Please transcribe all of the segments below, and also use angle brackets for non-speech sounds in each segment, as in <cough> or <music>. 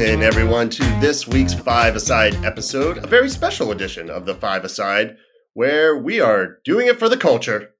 in, everyone, to this week's Five Aside episode, a very special edition of the Five Aside, where we are doing it for the culture,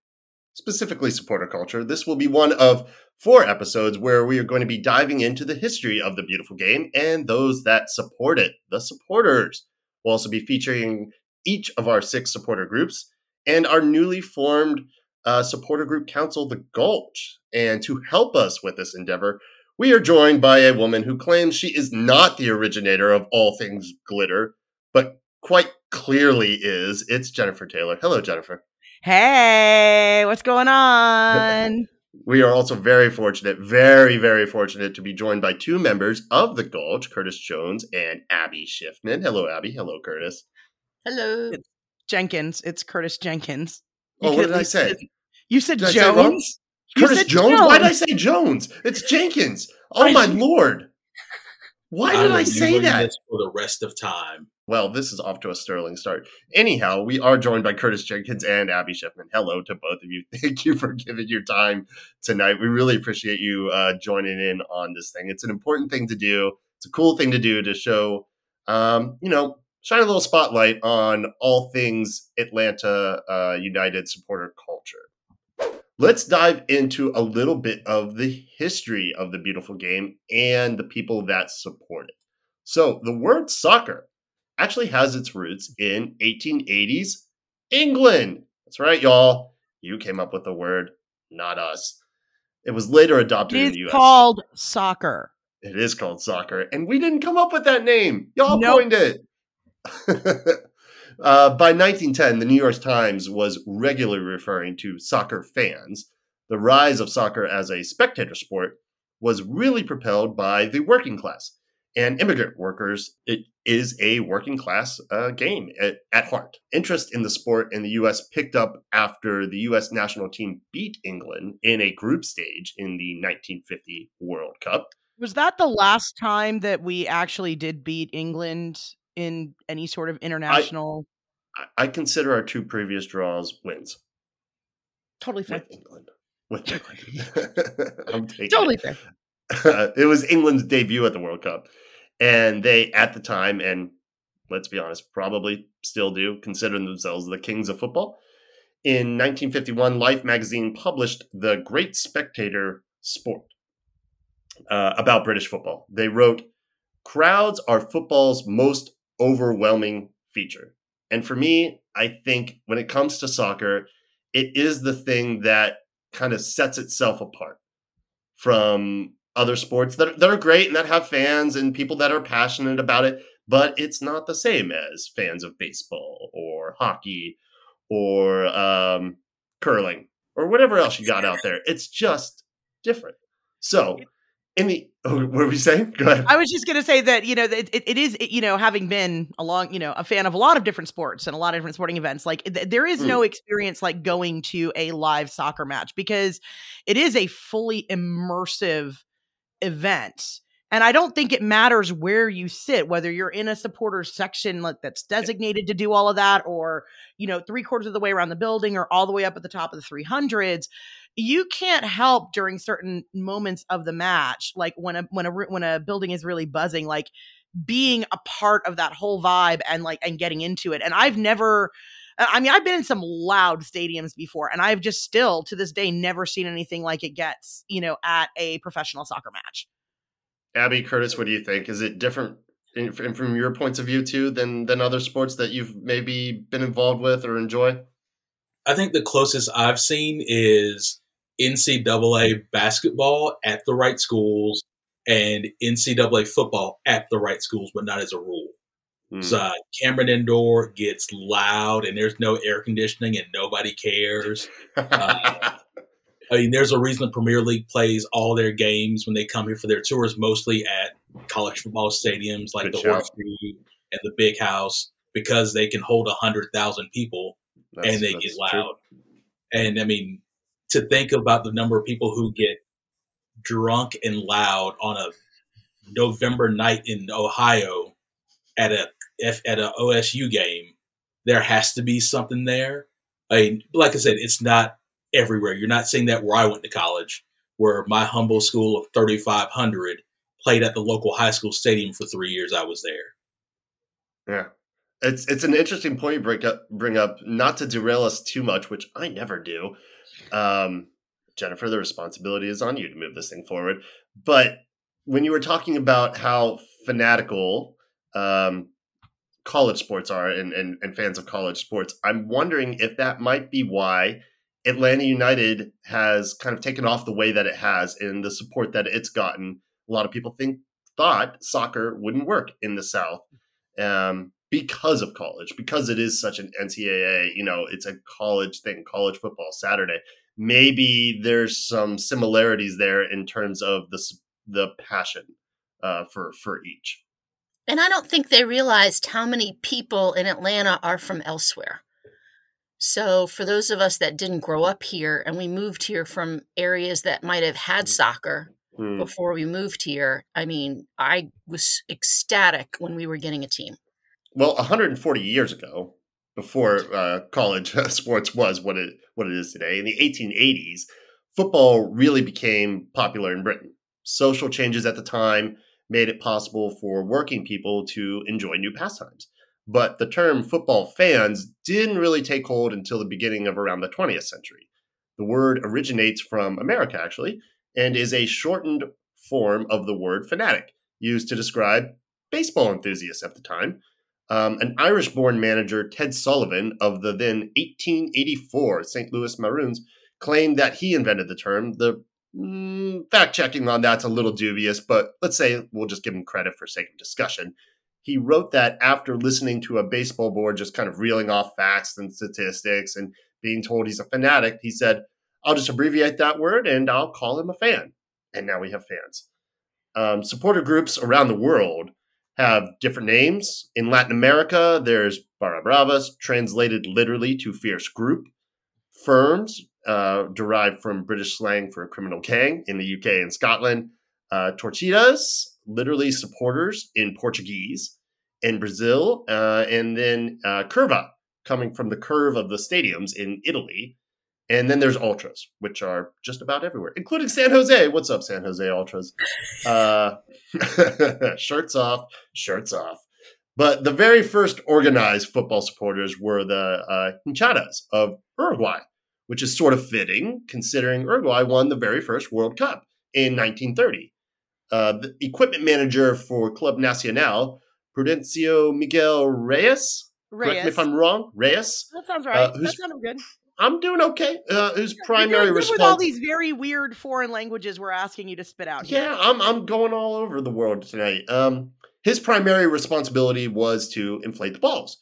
specifically supporter culture. This will be one of four episodes where we are going to be diving into the history of the beautiful game and those that support it, the supporters. We'll also be featuring each of our six supporter groups and our newly formed uh, supporter group council, the Gulch. And to help us with this endeavor, we are joined by a woman who claims she is not the originator of all things glitter, but quite clearly is. It's Jennifer Taylor. Hello, Jennifer. Hey, what's going on? <laughs> We are also very fortunate, very, very fortunate to be joined by two members of the Gulch, Curtis Jones and Abby Shiffman. Hello, Abby. Hello, Curtis. Hello. It's Jenkins. It's Curtis Jenkins. You oh, what did I say? You said did Jones. Curtis Jones? Jones? Why did I say Jones? It's Jenkins. Oh my lord. Why did I, I say that? For the rest of time. Well, this is off to a sterling start. Anyhow, we are joined by Curtis Jenkins and Abby Shiffman. Hello to both of you. <laughs> Thank you for giving your time tonight. We really appreciate you uh, joining in on this thing. It's an important thing to do. It's a cool thing to do to show, um, you know, shine a little spotlight on all things Atlanta uh, United supporter culture. Let's dive into a little bit of the history of the beautiful game and the people that support it. So, the word soccer actually has its roots in 1880s England. That's right, y'all. You came up with the word, not us. It was later adopted in the US. called soccer. It is called soccer, and we didn't come up with that name. Y'all nope. coined it. <laughs> Uh, by 1910, the New York Times was regularly referring to soccer fans. The rise of soccer as a spectator sport was really propelled by the working class and immigrant workers. It is a working class uh, game at, at heart. Interest in the sport in the U.S. picked up after the U.S. national team beat England in a group stage in the 1950 World Cup. Was that the last time that we actually did beat England in any sort of international. I, I consider our two previous draws wins. Totally fair. With England. With England. <laughs> I'm taking totally it. fair. <laughs> it was England's debut at the World Cup. And they, at the time, and let's be honest, probably still do, consider themselves the kings of football. In 1951, Life magazine published The Great Spectator Sport uh, about British football. They wrote, Crowds are football's most overwhelming feature. And for me, I think when it comes to soccer, it is the thing that kind of sets itself apart from other sports that, that are great and that have fans and people that are passionate about it, but it's not the same as fans of baseball or hockey or um, curling or whatever else you got out there. It's just different. So in the oh, what were we saying? Go ahead. I was just going to say that you know it, it, it is it, you know having been along you know a fan of a lot of different sports and a lot of different sporting events like th- there is mm. no experience like going to a live soccer match because it is a fully immersive event and I don't think it matters where you sit, whether you're in a supporter section like that's designated to do all of that, or you know, three quarters of the way around the building, or all the way up at the top of the 300s you can't help during certain moments of the match like when a when a when a building is really buzzing like being a part of that whole vibe and like and getting into it. And i've never uh, i mean i've been in some loud stadiums before and i've just still to this day never seen anything like it gets you know at a professional soccer match. Abby curtis what do you think? Is it different in, from your points of view too than than other sports that you've maybe been involved with or enjoy? I think the closest i've seen is NCAA basketball at the right schools and NCAA football at the right schools, but not as a rule. Mm. So uh, Cameron Indoor gets loud and there's no air conditioning and nobody cares. Uh, <laughs> I mean, there's a reason the Premier League plays all their games when they come here for their tours, mostly at college football stadiums like Good the Horseshoe and the Big House, because they can hold a hundred thousand people that's, and they get loud. True. And I mean, to think about the number of people who get drunk and loud on a November night in Ohio at a at a OSU game, there has to be something there. I mean, like I said, it's not everywhere. You're not seeing that where I went to college, where my humble school of 3,500 played at the local high school stadium for three years I was there. Yeah. It's it's an interesting point you bring up bring up, not to derail us too much, which I never do. Um, Jennifer, the responsibility is on you to move this thing forward. But when you were talking about how fanatical um, college sports are and, and, and fans of college sports, I'm wondering if that might be why Atlanta United has kind of taken off the way that it has in the support that it's gotten. A lot of people think thought soccer wouldn't work in the South um, because of college, because it is such an NCAA. You know, it's a college thing, college football Saturday. Maybe there's some similarities there in terms of the the passion uh, for for each. And I don't think they realized how many people in Atlanta are from elsewhere. So, for those of us that didn't grow up here and we moved here from areas that might have had mm. soccer mm. before we moved here, I mean, I was ecstatic when we were getting a team. Well, 140 years ago, before uh, college <laughs> sports was what it what it is today, in the 1880s, football really became popular in Britain. Social changes at the time made it possible for working people to enjoy new pastimes but the term football fans didn't really take hold until the beginning of around the 20th century. The word originates from America, actually, and is a shortened form of the word fanatic, used to describe baseball enthusiasts at the time. Um, an Irish born manager, Ted Sullivan, of the then 1884 St. Louis Maroons, claimed that he invented the term. The mm, fact checking on that's a little dubious, but let's say we'll just give him credit for sake of discussion he wrote that after listening to a baseball board just kind of reeling off facts and statistics and being told he's a fanatic. He said, I'll just abbreviate that word and I'll call him a fan. And now we have fans. Um, supporter groups around the world have different names. In Latin America, there's Barra Bravas, translated literally to fierce group. Firms, uh, derived from British slang for criminal gang in the UK and Scotland. Uh, torcidas, literally supporters in Portuguese in Brazil, uh, and then uh, Curva coming from the curve of the stadiums in Italy. And then there's ultras, which are just about everywhere, including San Jose. What's up, San Jose ultras? Uh, <laughs> shirts off, shirts off. But the very first organized football supporters were the uh, hinchadas of Uruguay, which is sort of fitting considering Uruguay won the very first World Cup in 1930. Uh, the equipment manager for Club Nacional Prudencio Miguel Reyes. Reyes. Correct me if I'm wrong. Reyes. That sounds uh, right. Uh, that sounded good. I'm doing okay. Uh, whose primary response with all these very weird foreign languages we're asking you to spit out. Here. Yeah, I'm I'm going all over the world tonight. Um, his primary responsibility was to inflate the balls.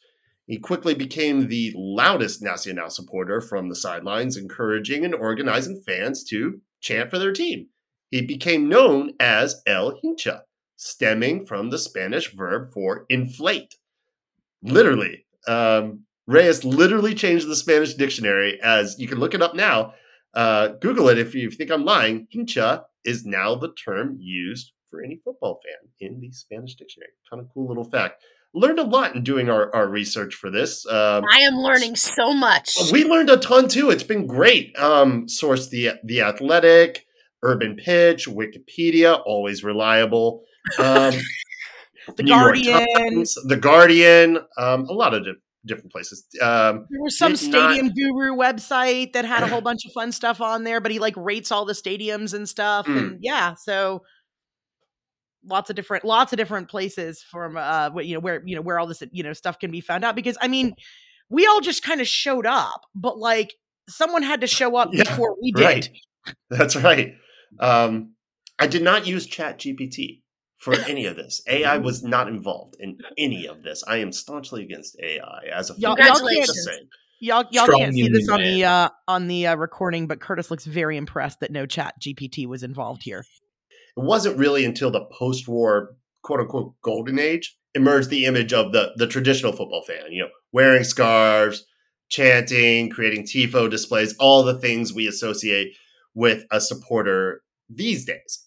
He quickly became the loudest Nacional supporter from the sidelines, encouraging and organizing fans to chant for their team. He became known as El Hincha, stemming from the Spanish verb for inflate. Literally. Um, Reyes literally changed the Spanish dictionary as you can look it up now. Uh, Google it if you think I'm lying. Hincha is now the term used for any football fan in the Spanish dictionary. Kind of cool little fact. Learned a lot in doing our, our research for this. Um, I am learning so much. We learned a ton too. It's been great. Um, source the the Athletic, Urban Pitch, Wikipedia, always reliable. Um, <laughs> the New Guardian, Times, the Guardian, um, a lot of different places. Um, there was some stadium not... guru website that had a whole bunch of fun stuff on there, but he like rates all the stadiums and stuff, mm. and yeah, so lots of different lots of different places from uh you know where you know where all this you know stuff can be found out because i mean we all just kind of showed up but like someone had to show up <laughs> yeah, before we did right. that's right um i did not use chat gpt for any of this. AI was not involved in any of this. I am staunchly against AI as a y'all, y'all can't, y'all, y'all can't see this on the uh, on the uh, recording, but Curtis looks very impressed that no Chat GPT was involved here. It wasn't really until the post-war quote unquote golden age emerged the image of the the traditional football fan. You know, wearing scarves, chanting, creating tifo displays, all the things we associate with a supporter these days.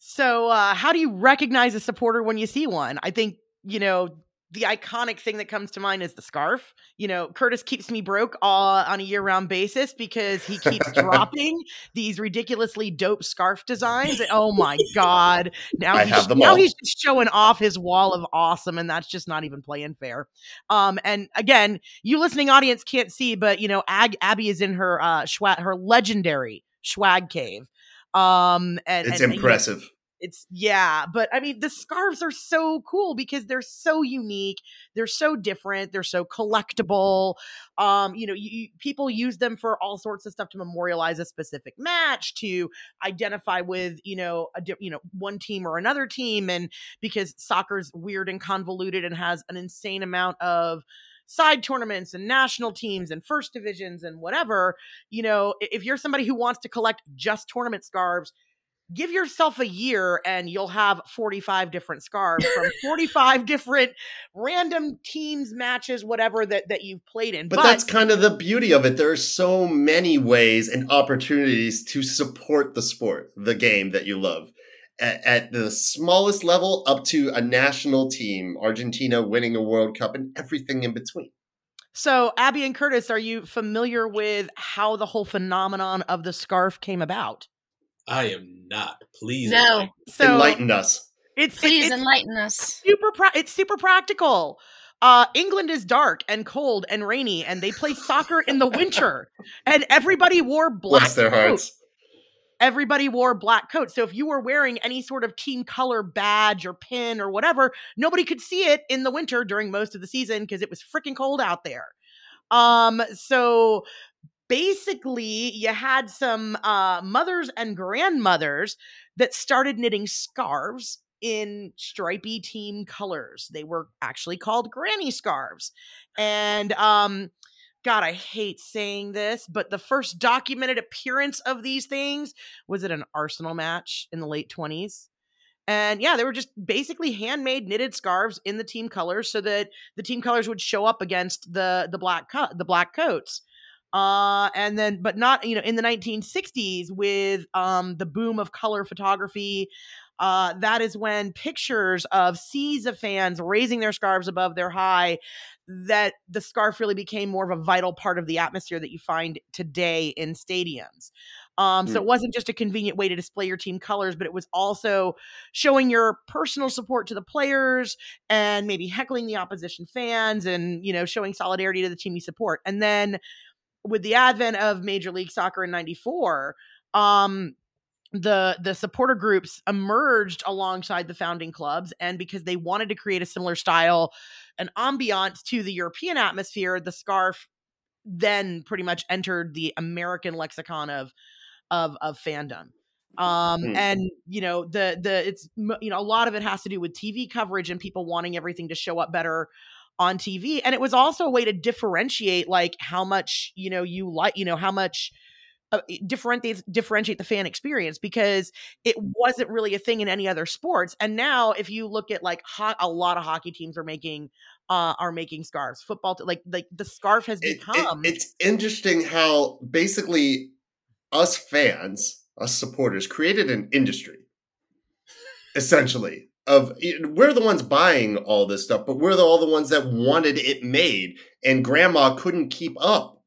So, uh, how do you recognize a supporter when you see one? I think you know the iconic thing that comes to mind is the scarf. You know, Curtis keeps me broke all on a year round basis because he keeps <laughs> dropping these ridiculously dope scarf designs. Oh my god! Now I he's now all. he's just showing off his wall of awesome, and that's just not even playing fair. Um, and again, you listening audience can't see, but you know, Ag- Abby is in her uh schwa- her legendary swag cave. Um, and It's and, you know, impressive. it's yeah, but I mean the scarves are so cool because they're so unique, they're so different, they're so collectible. Um, you know, you, you- people use them for all sorts of stuff to memorialize a specific match, to identify with you know a di- you know one team or another team, and because soccer's weird and convoluted and has an insane amount of side tournaments and national teams and first divisions and whatever you know if you're somebody who wants to collect just tournament scarves give yourself a year and you'll have 45 different scarves from <laughs> 45 different random teams matches whatever that that you've played in But, that's kind of the beauty of it. There are so many ways and opportunities to support the sport, the game that you love. At, at the smallest level, up to a national team, Argentina winning a World Cup, and everything in between. so abby and curtis are you familiar with how the whole phenomenon of the scarf came about I am not. Please. No. enlighten- so Enlighten us. it's Please it's, it's enlighten us. super pra- it's super practical uh england is dark and cold and rainy and they play soccer in the winter and everybody wore black Bless their coats. hearts. Everybody wore black coats. So if you were wearing any sort of team color badge or pin or whatever, nobody could see it in the winter during most of the season because it was freaking cold out there. Um, so basically you had some uh mothers and grandmothers that started knitting scarves in stripy team colors. They were actually called granny scarves. And um God, I hate saying this, but the first documented appearance of these things was at an Arsenal match in the late 20s. And yeah, they were just basically handmade knitted scarves in the team colors so that the team colors would show up against the the black co- the black coats. Uh and then but not, you know, in the 1960s with um the boom of color photography uh, that is when pictures of seas of fans raising their scarves above their high that the scarf really became more of a vital part of the atmosphere that you find today in stadiums. Um, so Mm. it wasn't just a convenient way to display your team colors, but it was also showing your personal support to the players and maybe heckling the opposition fans and you know showing solidarity to the team you support. And then with the advent of Major League Soccer in '94, um, the the supporter groups emerged alongside the founding clubs and because they wanted to create a similar style an ambiance to the european atmosphere the scarf then pretty much entered the american lexicon of of of fandom um Hmm. and you know the the it's you know a lot of it has to do with tv coverage and people wanting everything to show up better on tv and it was also a way to differentiate like how much you know you like you know how much uh, differentiate differentiate the fan experience because it wasn't really a thing in any other sports. And now, if you look at like ho- a lot of hockey teams are making uh are making scarves. Football, t- like like the scarf has It- it- become. it's interesting how basically us fans, us supporters, created an industry. Essentially, of we're the ones buying all this stuff, but we're the, all the ones that wanted it made, and Grandma couldn't keep up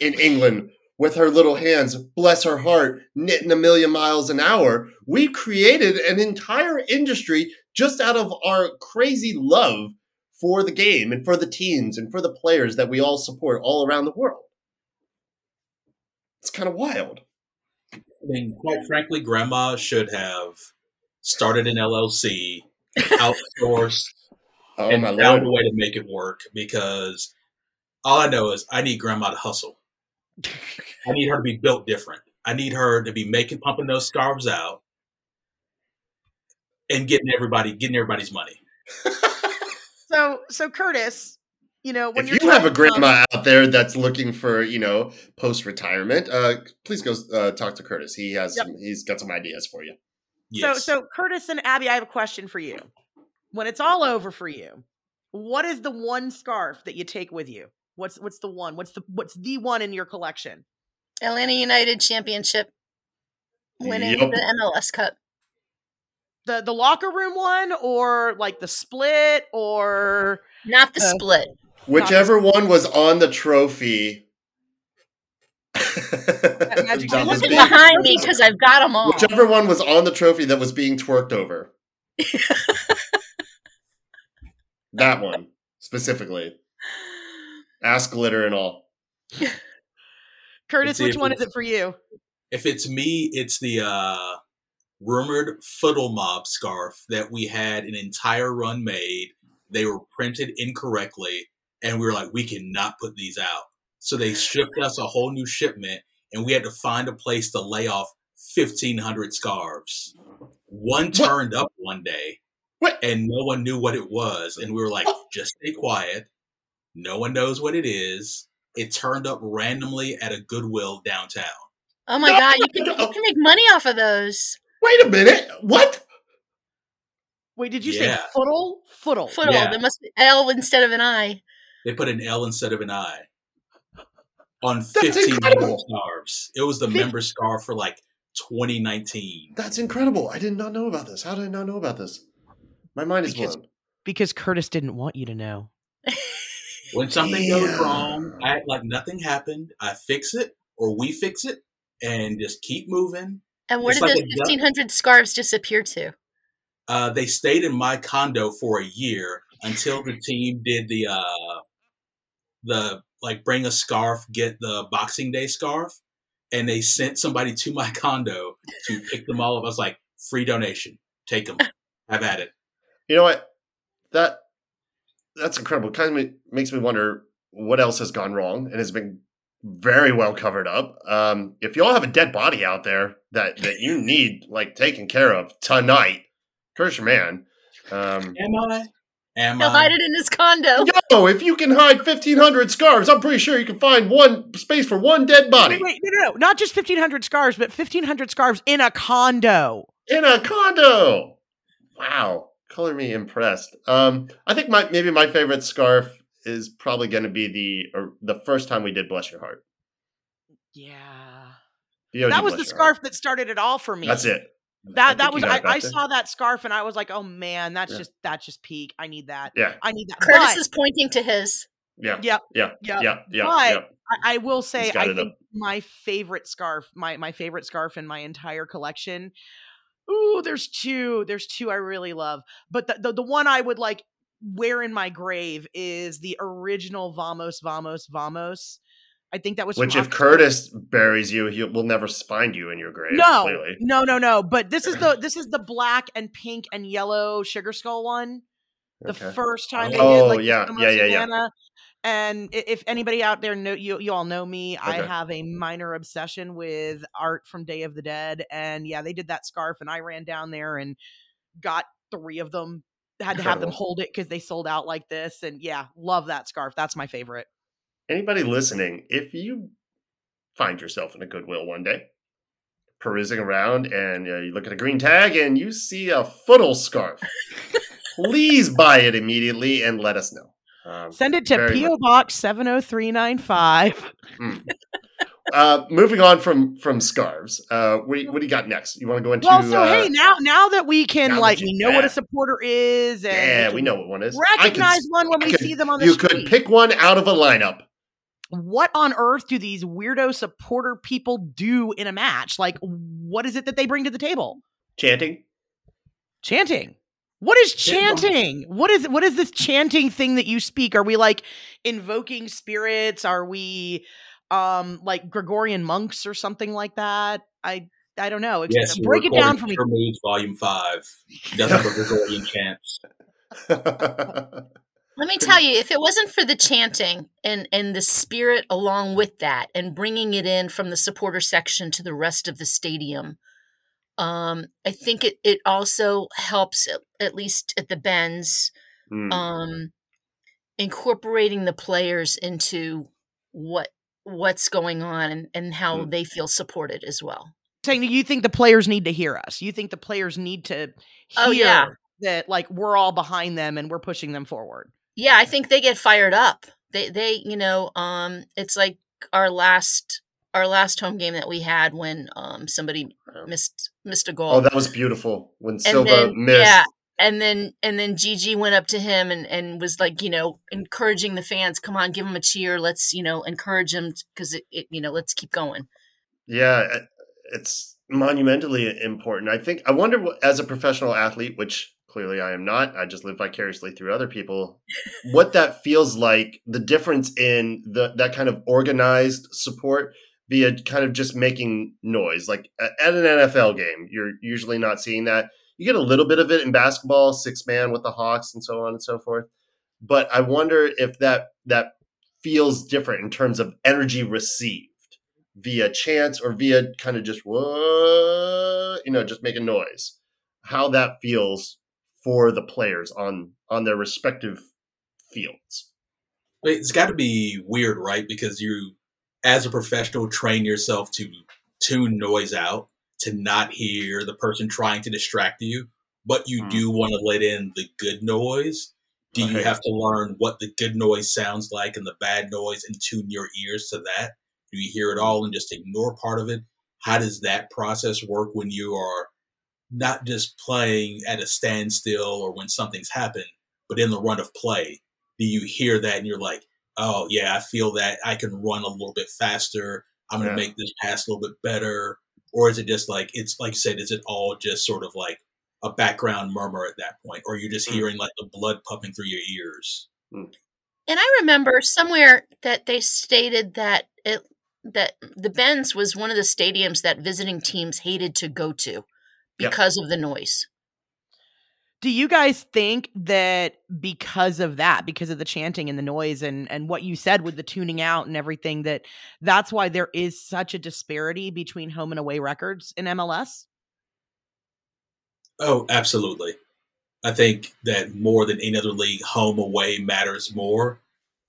in England with her little hands. Bless her heart, knitting a million miles an hour. We created an entire industry just out of our crazy love for the game and for the teams and for the players that we all support all around the world. It's kind of wild. I mean, quite frankly, Grandma should have started an LLC, outsourced, <laughs> Oh and found lord! a way to make it work. Because all I know is I need Grandma to hustle. I need her to be built different. I need her to be making pumping those scarves out and getting everybody getting everybody's money. <laughs> so so Curtis, you know when if you're you have a talking about- grandma out there that's looking for you know post retirement, uh, please go uh, talk to Curtis. He has Yep. some, he's got some ideas for you. Yes. So so Curtis and Abby, I have a question for you. When it's all over for you, what is the one scarf that you take with you? What's what's the one? What's the what's the one in your collection? Atlanta United championship winning Yup. the MLS Cup. The the locker room one, or like the split, or Not the Uh, split. Whichever one was on the trophy. <laughs> Magic that was looking being- behind me because I've got them all. Whichever one was on the trophy that was being twerked over. <laughs> that one specifically. Ass glitter and all. <laughs> Curtis. Which one is it for you? If it's me, it's the uh, rumored Footle Mob scarf that we had an entire run made. They were printed incorrectly, and we were like, we cannot put these out. So they shipped us a whole new shipment, and we had to find a place to lay off 1,500 scarves. One What? turned up one day, What? and no one knew what it was. And we were like, just stay quiet. No one knows what it is. It turned up randomly at a Goodwill downtown. Oh my No, god, you can, no. you can make money off of those. Wait a minute. What? Wait, did you Yeah. say footle? Footle. Footle. Yeah. There must be L instead of an I. They put an L instead of an I on That's 15 incredible. scarves. It was the Fif- member scarf for like 2019. That's incredible. I did not know about this. How did I not know about this? My mind is Because- blown. Because Curtis didn't want you to know. <laughs> When something goes wrong, I act like nothing happened. I fix it or we fix it and just keep moving. And where It's did like those a duck. 1,500 scarves disappear to? Uh, they stayed in my condo for a year until the team did the uh, the like bring a scarf, get the Boxing Day scarf, and they sent somebody to my <laughs> condo to pick them all up. I was like, free donation, take them, <laughs> have at it. You know what? That that's incredible. Kind of makes me wonder what else has gone wrong and has been very well covered up. Um, if y'all have a dead body out there that that you <laughs> need like taken care of tonight, curse your man. Um, Am I? Am He'll I? hide it in his condo. yo, if you can hide fifteen hundred scarves, I'm pretty sure you can find one space for one dead body Wait, wait, no, no, no, not just fifteen hundred scarves, but fifteen hundred scarves in a condo. in a condo. Wow, color me impressed. Um, I think my maybe my favorite scarf is probably going to be the or the first time we did bless your heart. Yeah, The that was the Bless Your Heart. scarf that started it all for me. That's it. That think that was I, I saw that scarf and I was like, oh man, that's Yeah. just that's just peak. I need that. Yeah, I need that. Curtis But- is pointing to his. yeah, Yep. yeah, Yep. yeah, yeah, But- yeah. I, I will say, I think up. my favorite scarf, my my favorite scarf in my entire collection. Ooh, there's two. There's two I really love, but the the, the one I would like wear in my grave is the original Vamos, Vamos, Vamos. I think that was Which, if Oxford. Curtis buries you, he will never find you in your grave. No, clearly. no, no, no. But this is the <clears throat> this is the black and pink and yellow sugar skull one. The Okay. first time they Oh, did like yeah, yeah, yeah, yeah. And if anybody out there know you, you all know me. I have a minor obsession with art from Day of the Dead, and yeah, they did that scarf, and I ran down there and got three of them. Had to have them hold it because they sold out like this, and yeah, love that scarf. That's my favorite. Anybody listening, if you find yourself in a Goodwill one day, perusing around, and uh, you look at a green tag and you see a footle scarf, <laughs> please buy it immediately and let us know. Um, Send it to PO Box seven zero three nine five. Mm. uh, moving on from from scarves, uh, what, do you, what do you got next? You want to go into? Well, so uh, hey, now now that we can like you- we know what a supporter is, and yeah, can we know what one is. Recognize s- one when we could- see them on the screen. You street. could pick one out of a lineup. what on earth do these weirdo supporter people do in a match? Like, what is it that they bring to the table? Chanting. Chanting. What is chanting? What is what is this chanting thing that you speak? Are we like invoking spirits? Are we um like Gregorian monks or something like that? I I don't know. Ex- Yes, we're break it down for me. Pure Moods Volume Five. Nothing but Gregorian chants. <laughs> Let me tell you, if it wasn't for the chanting and and the spirit along with that, and bringing it in from the supporter section to the rest of the stadium, um, I think it it also helps at, at least at the Benz, Hmm. um, incorporating the players into what what's going on and, and how Mm. they feel supported as well. saying you think the players need to hear us. You think the players need to hear Oh, yeah. that like we're all behind them and we're pushing them forward. Yeah, I think they get fired up. They they you know, um it's like our last our last home game that we had when um somebody missed missed a goal. Oh, that was beautiful when And Silva then- missed. Yeah, and then and then Gigi went up to him and and was like, you know, encouraging the fans, come on, give him a cheer. Let's, you know, encourage him because it, it, you know, let's keep going. Yeah, uh, it's monumentally important. I think I wonder what, as a professional athlete, which clearly I am not, I just live vicariously through other people, <laughs> what that feels like, the difference in the that kind of organized support via kind of just making noise. Like at an NFL game, you're usually not seeing that. You get a little bit of it in basketball, six man with the Hawks and so on and so forth. But I wonder if that that feels different in terms of energy received via chance or via kind of just what you know just making noise how that feels for the players on on their respective fields It's got to be weird, right? Because you, as a professional, train yourself to tune noise out, to not hear the person trying to distract you, but you Hmm. do want to let in the good noise. Do you have to learn what the good noise sounds like and the bad noise and tune your ears to that? Do you hear it all and just ignore part of it? How does that process work when you are not just playing at a standstill or when something's happened, but in the run of play? Do you hear that and you're like, oh, yeah, I feel that I can run a little bit faster. I'm going to Yeah. make this pass a little bit better? Or is it just like, it's like you said, is it all just sort of like a background murmur at that point? Or you're just Hmm. hearing like the blood pumping through your ears? And I remember somewhere that they stated that it that the Benz was one of the stadiums that visiting teams hated to go to Yep. because of the noise. Do you guys think that because of that, because of the chanting and the noise and and what you said with the tuning out and everything that that's why there is such a disparity between home and away records in MLS? Oh, absolutely. I think that more than any other league, home away matters more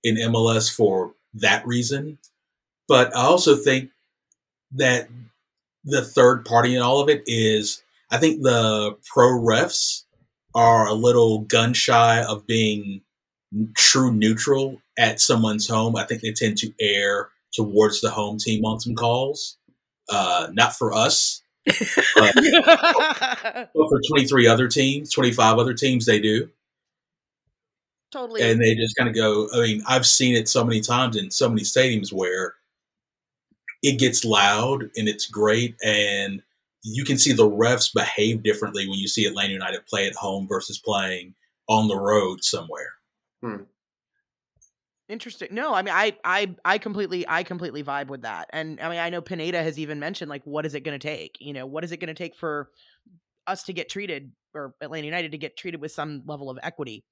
in MLS for that reason. But I also think that the third party in all of it is I think the pro refs are a little gun shy of being true neutral at someone's home. I think they tend to err towards the home team on some calls. Uh, not for us, but but <laughs> for 23 other teams, 25 other teams, they do. totally. And they just kind of go, I mean, I've seen it so many times in so many stadiums where it gets loud and it's great. And you can see the refs behave differently when you see Atlanta United play at home versus playing on the road somewhere. Hmm. Interesting. No, I mean, I, I, I completely, I completely vibe with that. And I mean, I know Pineda has even mentioned like, what is it going to take? You know, what is it going to take for us to get treated or Atlanta United to get treated with some level of equity?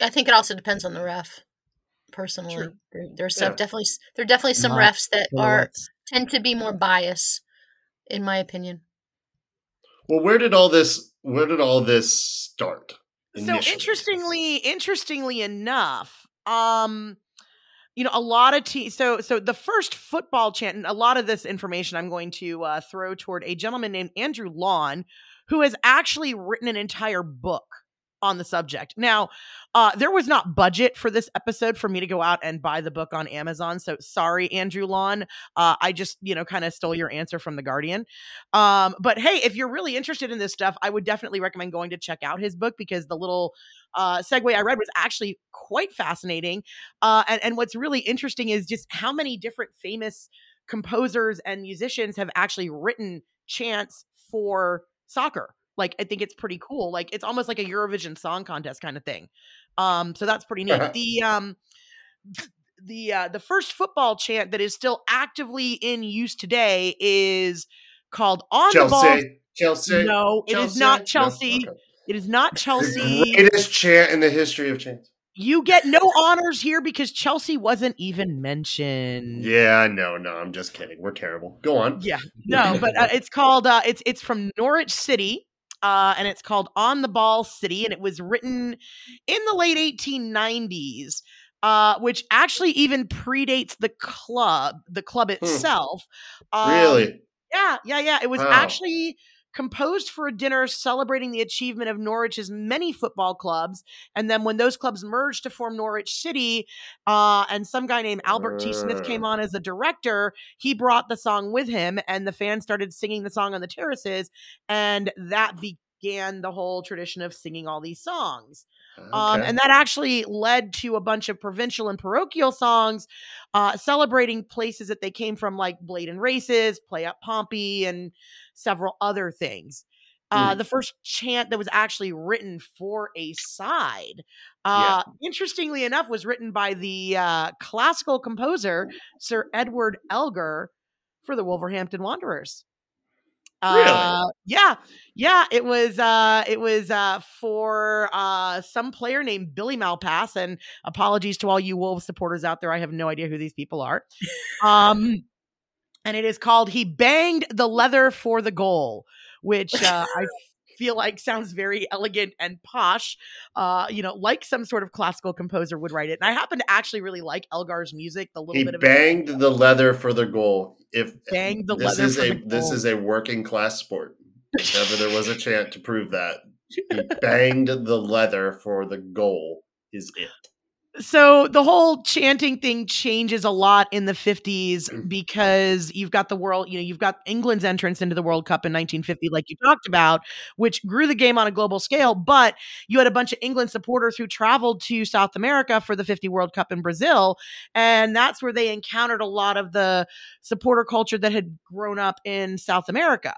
I think it also depends on the ref. Personally, Sure. there, there's some Yeah. definitely there are definitely some My refs that are tend to be more biased, in my opinion. well where did all this where did all this start So interestingly, interestingly enough, um, you know, a lot of te- so so the first football chant, and a lot of this information I'm going to uh, throw toward a gentleman named Andrew Lawn, who has actually written an entire book on the subject. Now, uh, there was not budget for this episode for me to go out and buy the book on Amazon. So sorry, Andrew Lawn. Uh, I just, you know, kind of stole your answer from The Guardian. Um, but hey, if you're really interested in this stuff, I would definitely recommend going to check out his book because the little uh, segue I read was actually quite fascinating. Uh, and, and what's really interesting is just how many different famous composers and musicians have actually written chants for soccer. Like I think it's pretty cool. Like it's almost like a Eurovision Song Contest kind of thing. Um, so that's pretty neat. the um, the uh, the first football chant that is still actively in use today is called "On the Ball." Chelsea Chelsea No, it is Chelsea? not No? Chelsea. Okay. It is not <laughs> the Chelsea. greatest chant in the history of chants You get no honors here because Chelsea wasn't even mentioned. yeah no no i'm just kidding we're terrible go on Yeah, <laughs> no, but uh, it's called uh, it's it's from Norwich City, uh, and it's called On the Ball City, and it was written in the late 1890s, uh, which actually even predates the club, the club itself. Um, really Yeah, yeah, yeah. It was Wow. actually composed for a dinner celebrating the achievement of Norwich's many football clubs. And then when those clubs merged to form Norwich City, uh, and some guy named Albert T. Smith came Uh. on as a director, he brought the song with him, and the fans started singing the song on the terraces, and that began the whole tradition of singing all these songs. Um, and that actually led to a bunch of provincial and parochial songs uh, celebrating places that they came from, like Blaydon Races, Play Up Pompey, and several other things. Uh, Mm. The first chant that was actually written for a side, uh, interestingly enough, was written by the uh, classical composer Sir Edward Elgar for the Wolverhampton Wanderers. Really? Uh, yeah, yeah. It was uh, it was uh, for uh, some player named Billy Malpass. And apologies to all you Wolves supporters out there. I have no idea who these people are. Um, and it is called "He Banged the Leather for the Goal," which uh, I <laughs> feel like sounds very elegant and posh. Uh, you know, like some sort of classical composer would write it. And I happen to actually really like Elgar's music. The little he bit of banged the leather for the goal. If banged the this leather is for a this is a working class sport. If ever there was a chant to prove that, he <laughs> banged the leather for the goal. Is it? So the whole chanting thing changes a lot in the 50s Mm. because you've got the world you know you've got england's entrance into the world cup in 1950 like you talked about which grew the game on a global scale but you had a bunch of england supporters who traveled to south america for the 50 world cup in brazil and that's where they encountered a lot of the supporter culture that had grown up in south america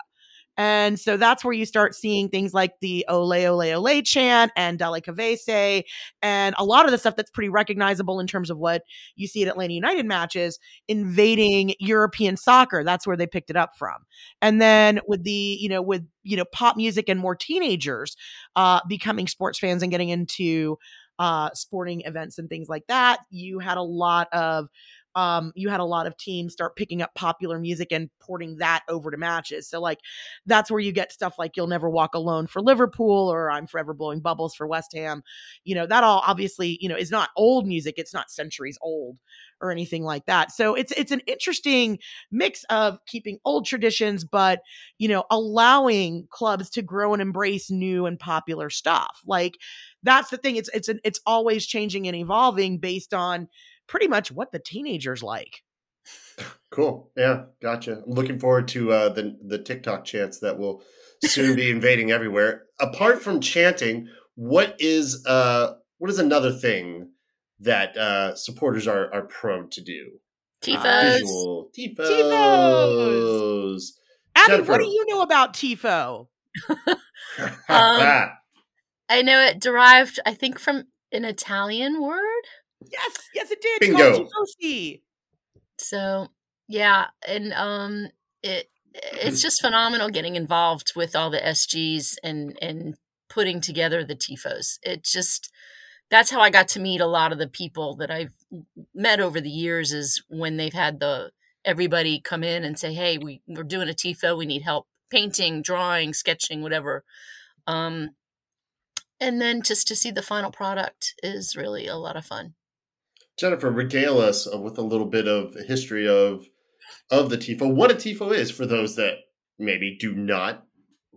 and so that's where you start seeing things like the Ole Ole Ole chant and Dale Cavese and a lot of the stuff that's pretty recognizable in terms of what you see at Atlanta United matches invading European soccer. That's where they picked it up from. And then with the, you know, with, you know, pop music and more teenagers uh, becoming sports fans and getting into uh, sporting events and things like that, you had a lot of um, you had a lot of teams start picking up popular music and porting that over to matches. So like that's where you get stuff like You'll Never Walk Alone for Liverpool or I'm Forever Blowing Bubbles for West Ham. You know, that all obviously, you know, is not old music. It's not centuries old or anything like that. So it's it's an interesting mix of keeping old traditions but, you know, allowing clubs to grow and embrace new and popular stuff. Like that's the thing. It's it's an, it's always changing and evolving based on pretty much what the teenagers like. Cool. Yeah, gotcha. I'm looking forward to uh, the the TikTok chants that will soon be invading everywhere. Apart from chanting, what is uh what is another thing that uh supporters are are prone to do? Tifos. Visual tifos. Tifos. Abby, Jennifer. what do you know about TIFO? <laughs> Um, I know it derived, I think, from an Italian word. Yes, yes, it did. Bingo. So yeah, and um, it it's <laughs> just phenomenal getting involved with all the SGs and and putting together the tifos. It just that's how I got to meet a lot of the people that I've met over the years. Is when they've had the everybody come in and say, "Hey, we we're doing a tifo. We need help painting, drawing, sketching, whatever." Um, and then just to see the final product is really a lot of fun. Jennifer, regale us with a little bit of history of of the tifo. What a tifo is for those that maybe do not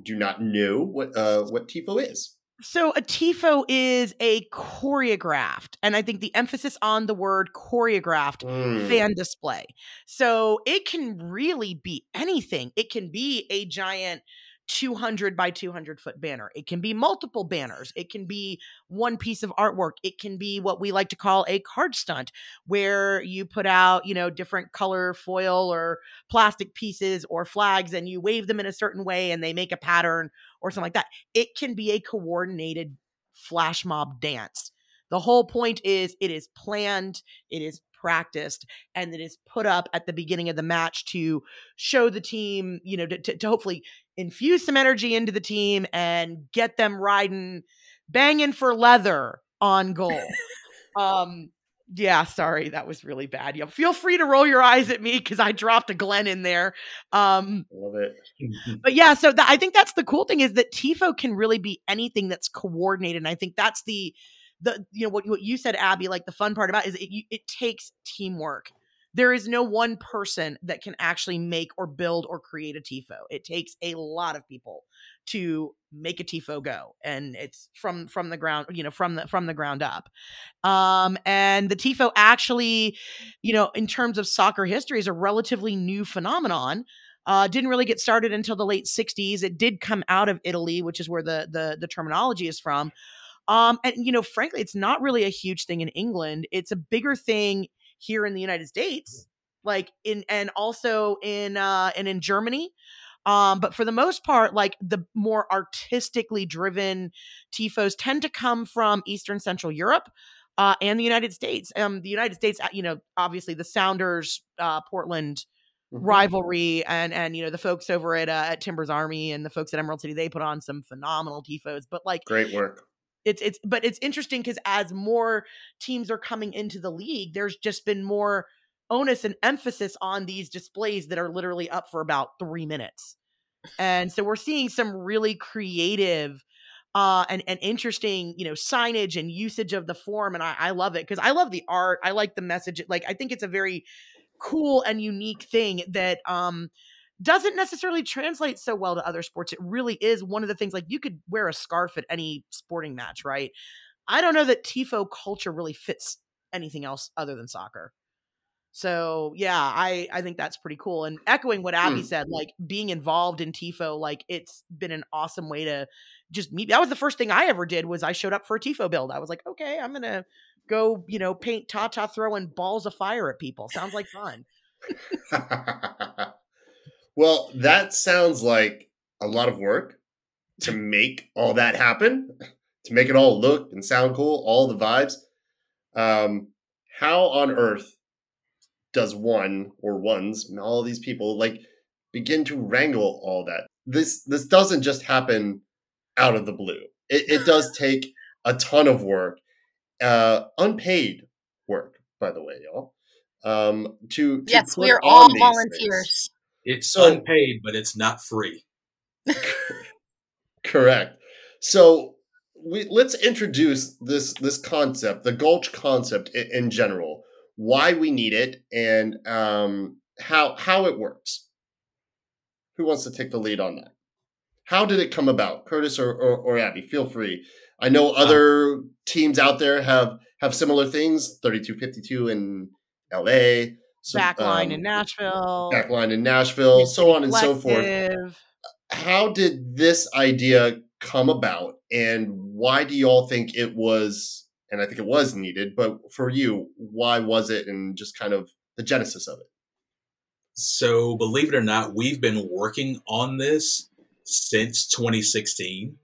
do not know what uh, what tifo is. So a TIFO is a choreographed, and I think the emphasis on the word choreographed Mm. fan display. So it can really be anything. It can be a giant 200 by 200 foot banner. It can be multiple banners. It can be one piece of artwork. It can be what we like to call a card stunt where you put out, you know, different color foil or plastic pieces or flags and you wave them in a certain way and they make a pattern or something like that. It can be a coordinated flash mob dance. The whole point is it is planned, it is practiced, and it is put up at the beginning of the match to show the team, you know, to, to, to hopefully infuse some energy into the team and get them riding, banging for leather on goal. um, yeah, sorry, that was really bad. You feel free to roll your eyes at me because I dropped a Glen in there. Um, Love it. but yeah, so I think that's the cool thing is that TIFO can really be anything that's coordinated. And I think that's the the you know what, what you said, Abby. Like the fun part about it is it, it takes teamwork there is no one person that can actually make or build or create a tifo it takes a lot of people to make a tifo go and it's from from the ground you know from the from the ground up. Um and the tifo actually you know in terms of soccer history is a relatively new phenomenon. Uh, didn't really get started until the late 60s it did come out of italy which is where the the, the terminology is from. Um and you know frankly it's not really a huge thing in england. It's a bigger thing here in the united states like in and also in uh and in germany um, but for the most part, like the more artistically driven tifos tend to come from Eastern Central Europe. Uh, and the United States. Um, the United States, uh, you know, obviously the Sounders, uh, Portland mm-hmm. rivalry, and and you know the folks over at uh, at Timbers Army and the folks at Emerald City, they put on some phenomenal tifos. But like, great work. It's it's but it's interesting because as more teams are coming into the league, there's just been more onus and emphasis on these displays that are literally up for about three minutes. And so we're seeing some really creative uh, and, and interesting, you know, signage and usage of the form. And I, I love it because I love the art. I like the message. Like, I think it's a very cool and unique thing that um, doesn't necessarily translate so well to other sports. It really is one of the things like you could wear a scarf at any sporting match, right? I don't know that TIFO culture really fits anything else other than soccer. So yeah, I I think that's pretty cool. And echoing what Abby mm. said, like being involved in TIFO, like it's been an awesome way to just meet. That was the first thing I ever did was I showed up for a TIFO build. I was like, okay, I'm gonna go, you know, paint Tata throwing balls of fire at people. Sounds like fun. <laughs> well, that sounds like a lot of work to make all that happen, to make it all look and sound cool, all the vibes. Um, how on earth does one or ones and all these people like begin to wrangle all that this this doesn't just happen out of the blue it, it does <laughs> take a ton of work uh unpaid work by the way y'all um to, to yes we're all volunteers. It's so, unpaid but it's not free <laughs> correct so we let's introduce this this concept the gulch concept in, in general why we need it, and um, how how it works. Who wants to take the lead on that? How did it come about, Curtis or, or, or Abby? Feel free. I know other uh, teams out there have have similar things. Thirty two fifty two in L.A. So, backline um, in Nashville. Backline in Nashville, so on and so forth. How did this idea come about, and why do you all think it was and I think it was needed. But for you, why was it, and just kind of the genesis of it? So, believe it or not, we've been working on this since 2016.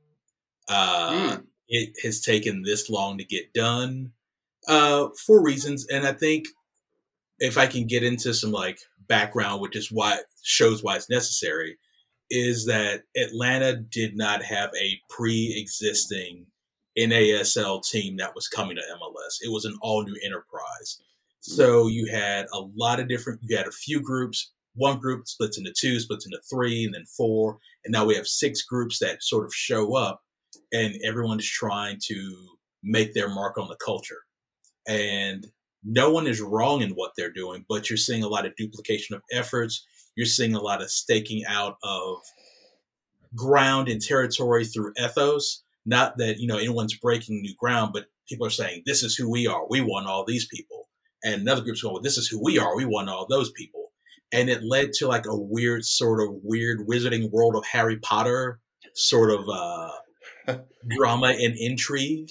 Uh, mm. It has taken this long to get done uh, for reasons, and I think if I can get into some like background, which is why shows why it's necessary, is that Atlanta did not have a pre-existing NASL team that was coming to MLS. It was an all new enterprise. Mm. So you had a lot of different, you had a few groups. One group splits into two, splits into three, and then four. And now we have six groups that sort of show up, and everyone is trying to make their mark on the culture. And no one is wrong in what they're doing, but you're seeing a lot of duplication of efforts. You're seeing a lot of staking out of ground and territory through ethos not that, you know, anyone's breaking new ground, but people are saying, this is who we are. We want all these people. And another group's going, well, this is who we are. We want all those people. And it led to like a weird sort of weird wizarding world of Harry Potter sort of uh, <laughs> drama and intrigue.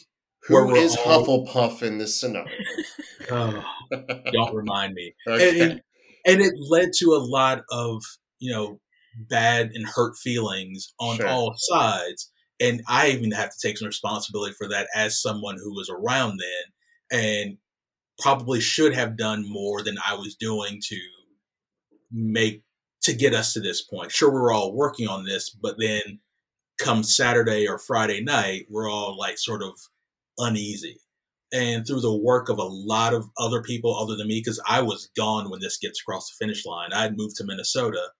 Who is all... Hufflepuff in this scenario? <laughs> oh, don't remind me. Okay. And, and it led to a lot of, you know, bad and hurt feelings on sure. all sides and I even have to take some responsibility for that as someone who was around then and probably should have done more than I was doing to make to get us to this point. Sure, we're all working on this, but then come Saturday or Friday night, we're all like sort of uneasy. And through the work of a lot of other people other than me, because I was gone when this gets across the finish line, I'd moved to Minnesota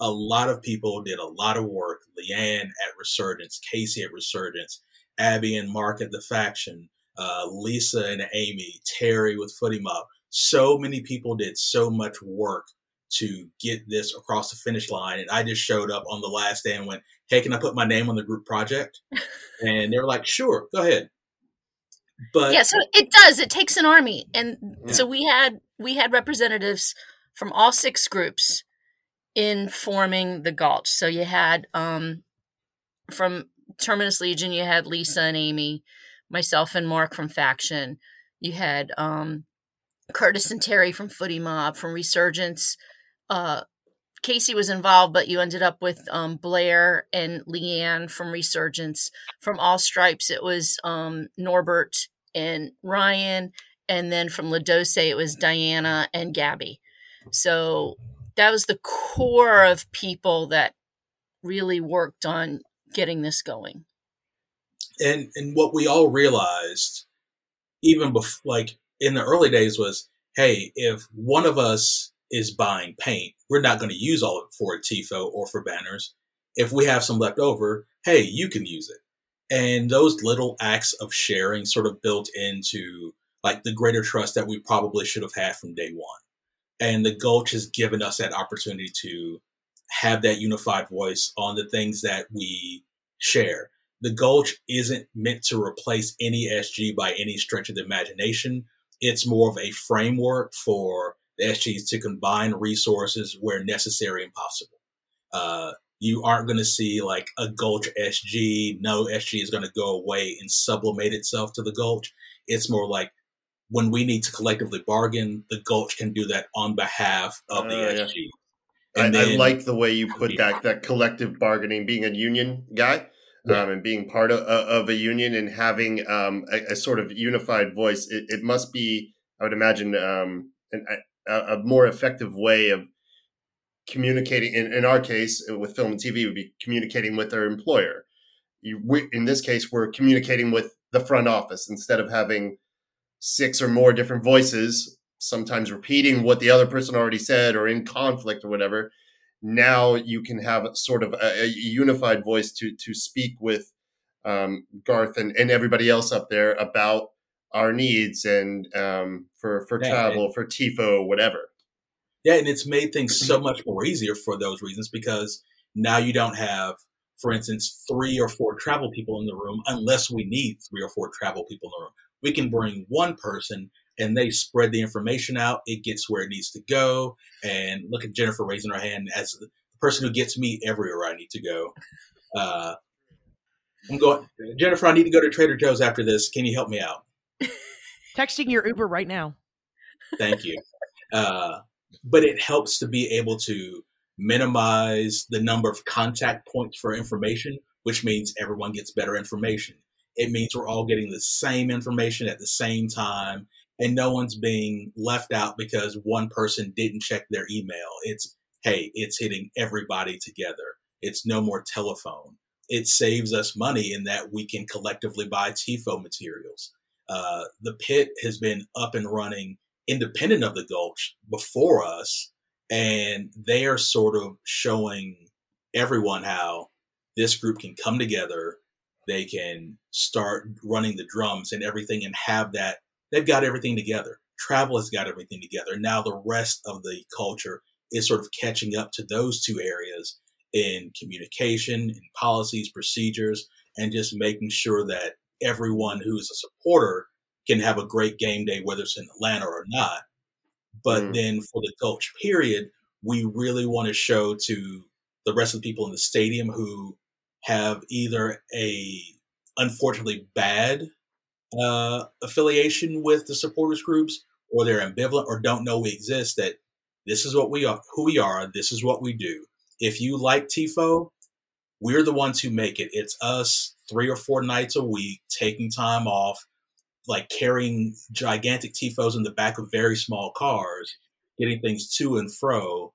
a lot of people did a lot of work. Leanne at Resurgence, Casey at Resurgence, Abby and Mark at The Faction, uh, Lisa and Amy, Terry with Footie Mob. so many people did so much work to get this across the finish line. And I just showed up on the last day and went, Hey, can I put my name on the group project? <laughs> and they were like, Sure, go ahead. But yeah, so it does. It takes an army. And yeah. so we had we had representatives from all six groups in forming the Gulch. So you had um from Terminus Legion, you had Lisa and Amy, myself and Mark from Faction. You had um Curtis and Terry from Footie Mob, from Resurgence, uh, Casey was involved, but you ended up with um, Blair and Leanne from Resurgence. From All Stripes, it was um, Norbert and Ryan. And then from La Doce, it was Diana and Gabby. So that was the core of people that really worked on getting this going. And and what we all realized, even before, like in the early days, was hey, if one of us is buying paint, we're not going to use all of it for a TIFO or for banners. If we have some left over, hey, you can use it. And those little acts of sharing sort of built into like the greater trust that we probably should have had from day one. And the Gulch has given us that opportunity to have that unified voice on the things that we share. The Gulch isn't meant to replace any SG by any stretch of the imagination. It's more of a framework for the SGs to combine resources where necessary and possible. Uh, you aren't going to see like a Gulch SG. No SG is going to go away and sublimate itself to the Gulch. It's more like when we need to collectively bargain, the Gulch can do that on behalf of the uh, SG. Yeah. I, then, I, like the way you put that that collective bargaining, being a union guy. Um, and being part of, of a union and having um, a, a, sort of unified voice, it, it, must be, I would imagine, um, an, a, a more effective way of communicating. In, in our case, uh, with film and TV, would be communicating with their employer. You, we, in this case, we're communicating with the front office instead of having six or more different voices, sometimes repeating what the other person already said or in conflict or whatever. Now you can have sort of a, a unified voice to to speak with um, Garth and, and everybody else up there about our needs and um, for for yeah, travel, for TIFO, whatever. Yeah, and it's made things so much more easier for those reasons because now you don't have, for instance, three or four travel people in the room unless we need three or four travel people in the room. We can bring one person and they spread the information out. It gets where it needs to go. And look at Jennifer raising her hand as the person who gets me everywhere I need to go. Uh, I'm going, Jennifer. I need to go to Trader Joe's after this. Can you help me out? Texting your Uber right now. Thank you. Uh, but it helps to be able to minimize the number of contact points for information, which means everyone gets better information. It means we're all getting the same information at the same time, and no one's being left out because one person didn't check their email. It's, hey, it's hitting everybody together. It's no more telephone. It saves us money in that we can collectively buy TIFO materials. Uh, the pit has been up and running independent of the Gulch before us, and they are sort of showing everyone how this group can come together. They can start running the drums and everything and have that. They've got everything together. Travel has got everything together. Now the rest of the culture is sort of catching up to those two areas in communication, in policies, procedures, and just making sure that everyone who's a supporter can have a great game day, whether it's in Atlanta or not. But mm. then for the Gulch, period, we really want to show to the rest of the people in the stadium who have either a unfortunately bad uh, affiliation with the supporters groups or they're ambivalent or don't know we exist that this is what we are who we are this is what we do if you like tifo we're the ones who make it it's us three or four nights a week taking time off like carrying gigantic tifos in the back of very small cars, getting things to and fro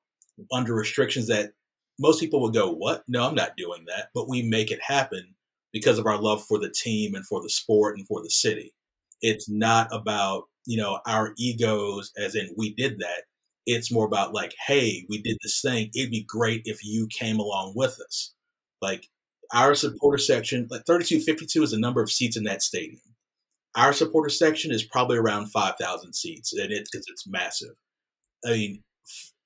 under restrictions that most people would go, "What? No, I'm not doing that." But we make it happen because of our love for the team and for the sport and for the city. It's not about you know our egos, as in we did that. It's more about like, hey, we did this thing. It'd be great if you came along with us. Like our supporter section, like 3252 is the number of seats in that stadium our supporter section is probably around 5,000 seats, and it's because it's massive. I mean,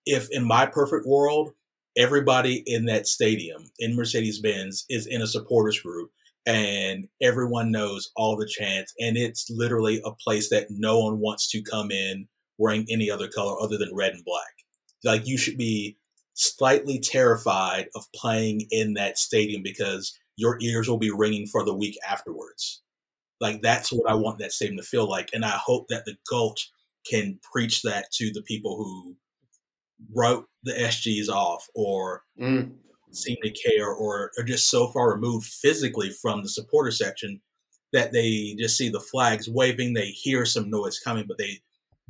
if in my perfect world, everybody in that stadium in Mercedes Benz is in a supporters group and everyone knows all the chants, and it's literally a place that no one wants to come in wearing any other color other than red and black. Like, you should be slightly terrified of playing in that stadium because your ears will be ringing for the week afterwards. Like that's what I want that stadium to feel like, and I hope that the Gulch can preach that to the people who wrote the SGs off or mm. seem to care or are just so far removed physically from the supporter section that they just see the flags waving, they hear some noise coming, but they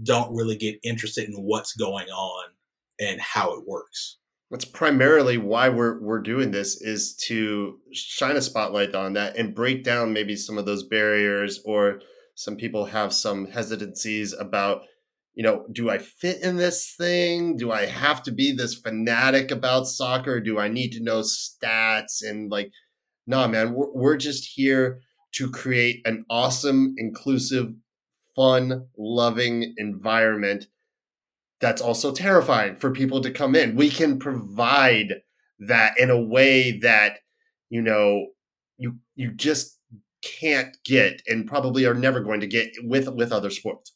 don't really get interested in what's going on and how it works. That's primarily why we're we're doing this is to shine a spotlight on that and break down maybe some of those barriers or some people have some hesitancies about you know do I fit in this thing do I have to be this fanatic about soccer do I need to know stats and like no man we're, we're just here to create an awesome inclusive fun loving environment that's also terrifying for people to come in. We can provide that in a way that you know you you just can't get and probably are never going to get with with other sports.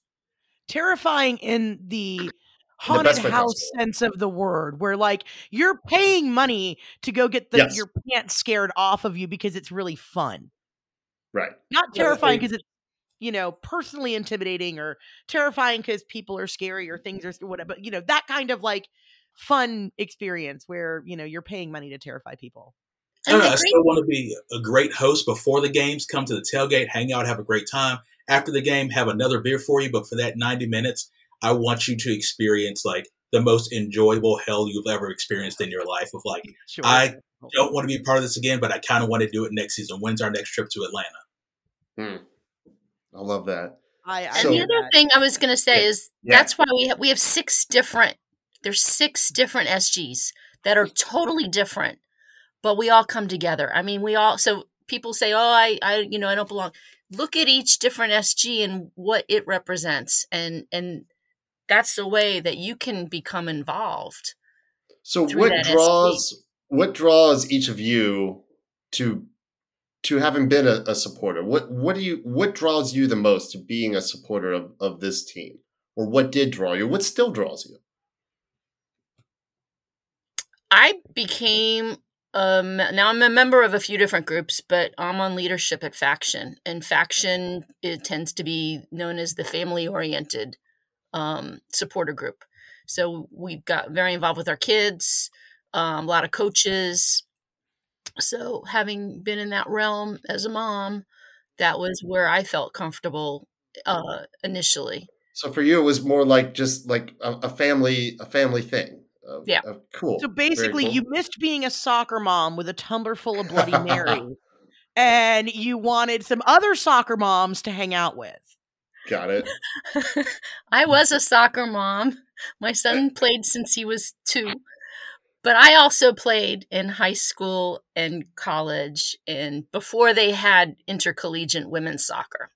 Terrifying in the haunted the house possible. sense of the word where like you're paying money to go get the, yes. your pants scared off of you because it's really fun. Right. Not terrifying because it's you know, personally intimidating or terrifying because people are scary or things are whatever, you know, that kind of like fun experience where, you know, you're paying money to terrify people. I, know, I still want to be a great host before the games, come to the tailgate, hang out, have a great time. After the game, have another beer for you. But for that 90 minutes, I want you to experience like the most enjoyable hell you've ever experienced in your life of like, sure. I don't want to be part of this again, but I kind of want to do it next season. When's our next trip to Atlanta? Hmm. I love that. I, I and the other that. thing I was going to say yeah. is yeah. that's why we have, we have six different. There's six different SGs that are totally different, but we all come together. I mean, we all. So people say, "Oh, I, I, you know, I don't belong." Look at each different SG and what it represents, and and that's the way that you can become involved. So, what draws SG. what draws each of you to to having been a, a, supporter, what what do you what draws you the most to being a supporter of, of this team? Or what did draw you? What still draws you? I became um now I'm a member of a few different groups, but I'm on leadership at Faction. And Faction it tends to be known as the family oriented um supporter group. So we got very involved with our kids, um, a lot of coaches, so, having been in that realm as a mom, that was where I felt comfortable uh, initially. So for you, it was more like just like a, a family, a family thing. yeah, cool. So basically, cool. you missed being a soccer mom with a tumbler full of Bloody <laughs> Mary, and you wanted some other soccer moms to hang out with. Got it. <laughs> I was a soccer mom. My son played since he was two but I also played in high school and college and before they had intercollegiate women's soccer.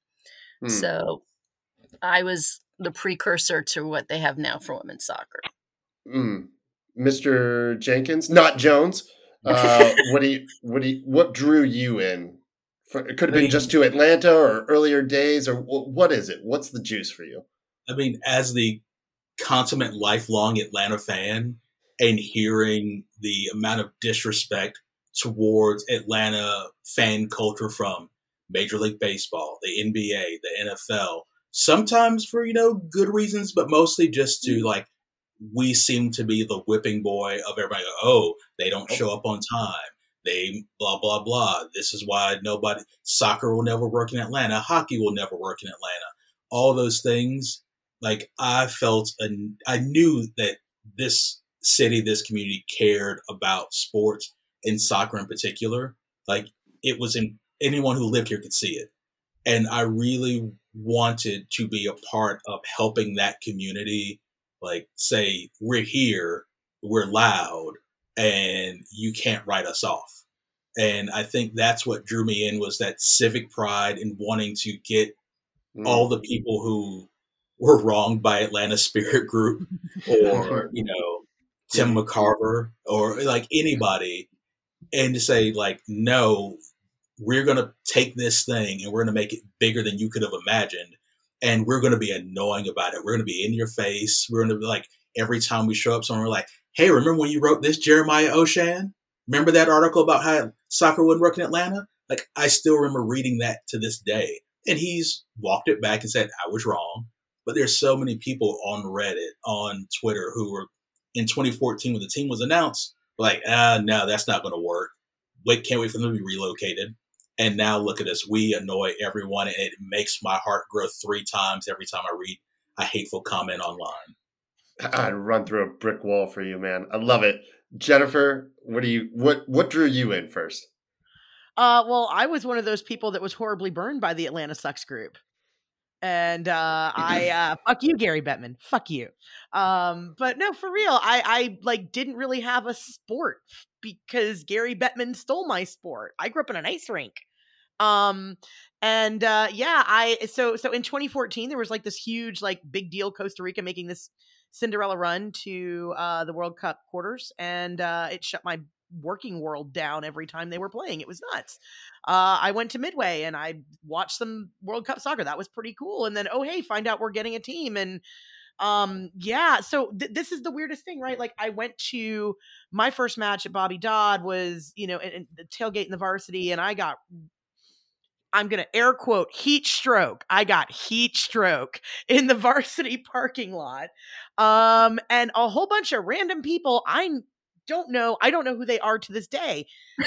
Hmm. So I was the precursor to what they have now for women's soccer. Hmm. Mr. Jenkins, not Jones. Uh, <laughs> what do you, what do you, what drew you in? For, it could have been I mean, just to Atlanta or earlier days, or what is it? What's the juice for you? I mean, as the consummate lifelong Atlanta fan, and hearing the amount of disrespect towards Atlanta fan culture from Major League Baseball, the NBA, the NFL, sometimes for, you know, good reasons, but mostly just to mm. like, we seem to be the whipping boy of everybody. Oh, they don't show up on time. They blah, blah, blah. This is why nobody, soccer will never work in Atlanta. Hockey will never work in Atlanta. All those things. Like I felt, and I knew that this city, this community cared about sports and soccer in particular. Like it was in anyone who lived here could see it. And I really wanted to be a part of helping that community, like say, we're here, we're loud, and you can't write us off. And I think that's what drew me in was that civic pride and wanting to get Mm. all the people who were wronged by Atlanta Spirit Group <laughs> or, you know, Tim McCarver or like anybody and to say like, no, we're going to take this thing and we're going to make it bigger than you could have imagined. And we're going to be annoying about it. We're going to be in your face. We're going to be like, every time we show up somewhere, we're like, hey, remember when you wrote this, Jeremiah Oshan? Remember that article about how soccer wouldn't work in Atlanta? Like, I still remember reading that to this day. And he's walked it back and said, I was wrong. But there's so many people on Reddit, on Twitter, who were in 2014 when the team was announced, like, ah, no, that's not going to work. Wait, can't wait for them to be relocated. And now look at us. We annoy everyone, and it makes my heart grow three times every time I read a hateful comment online. I'd run through a brick wall for you, man. I love it. Jennifer, what do you what what drew you in first? Uh, well, I was one of those people that was horribly burned by the Atlanta Sucks group. And uh, I <laughs> uh, fuck you, Gary Bettman. Fuck you. Um, but no, for real, I I like didn't really have a sport because Gary Bettman stole my sport. I grew up in an ice rink. Um, and uh, yeah, I so so in 2014 there was like this huge like big deal Costa Rica making this Cinderella run to uh, the World Cup quarters, and uh, it shut my working world down every time they were playing. It was nuts. Uh, I went to Midway and I watched some World Cup soccer. That was pretty cool. And then, oh hey, find out we're getting a team and um yeah so th- this is the weirdest thing right like i went to my first match at bobby dodd was you know in, in the tailgate in the varsity and i got I'm going to air quote heat stroke. I got heat stroke <laughs> in the <laughs> varsity parking lot. Um, and a whole bunch of random people I don't know. I don't know who they are to this day.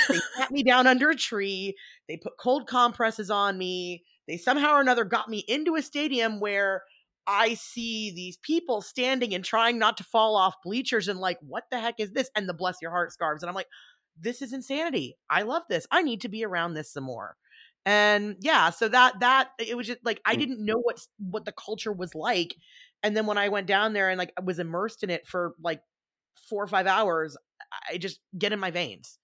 They sat me down under a tree. They put cold compresses on me. They somehow or another got me into a stadium where I see these people standing and trying not to fall off bleachers and like, what the heck is this? And the bless your heart scarves. And I'm like, this is insanity. I love this. I need to be around this some more and yeah so that that it was just like i mm. didn't know what what the culture was like and then when i went down there and like i was immersed in it for like four or five hours i just get in my veins.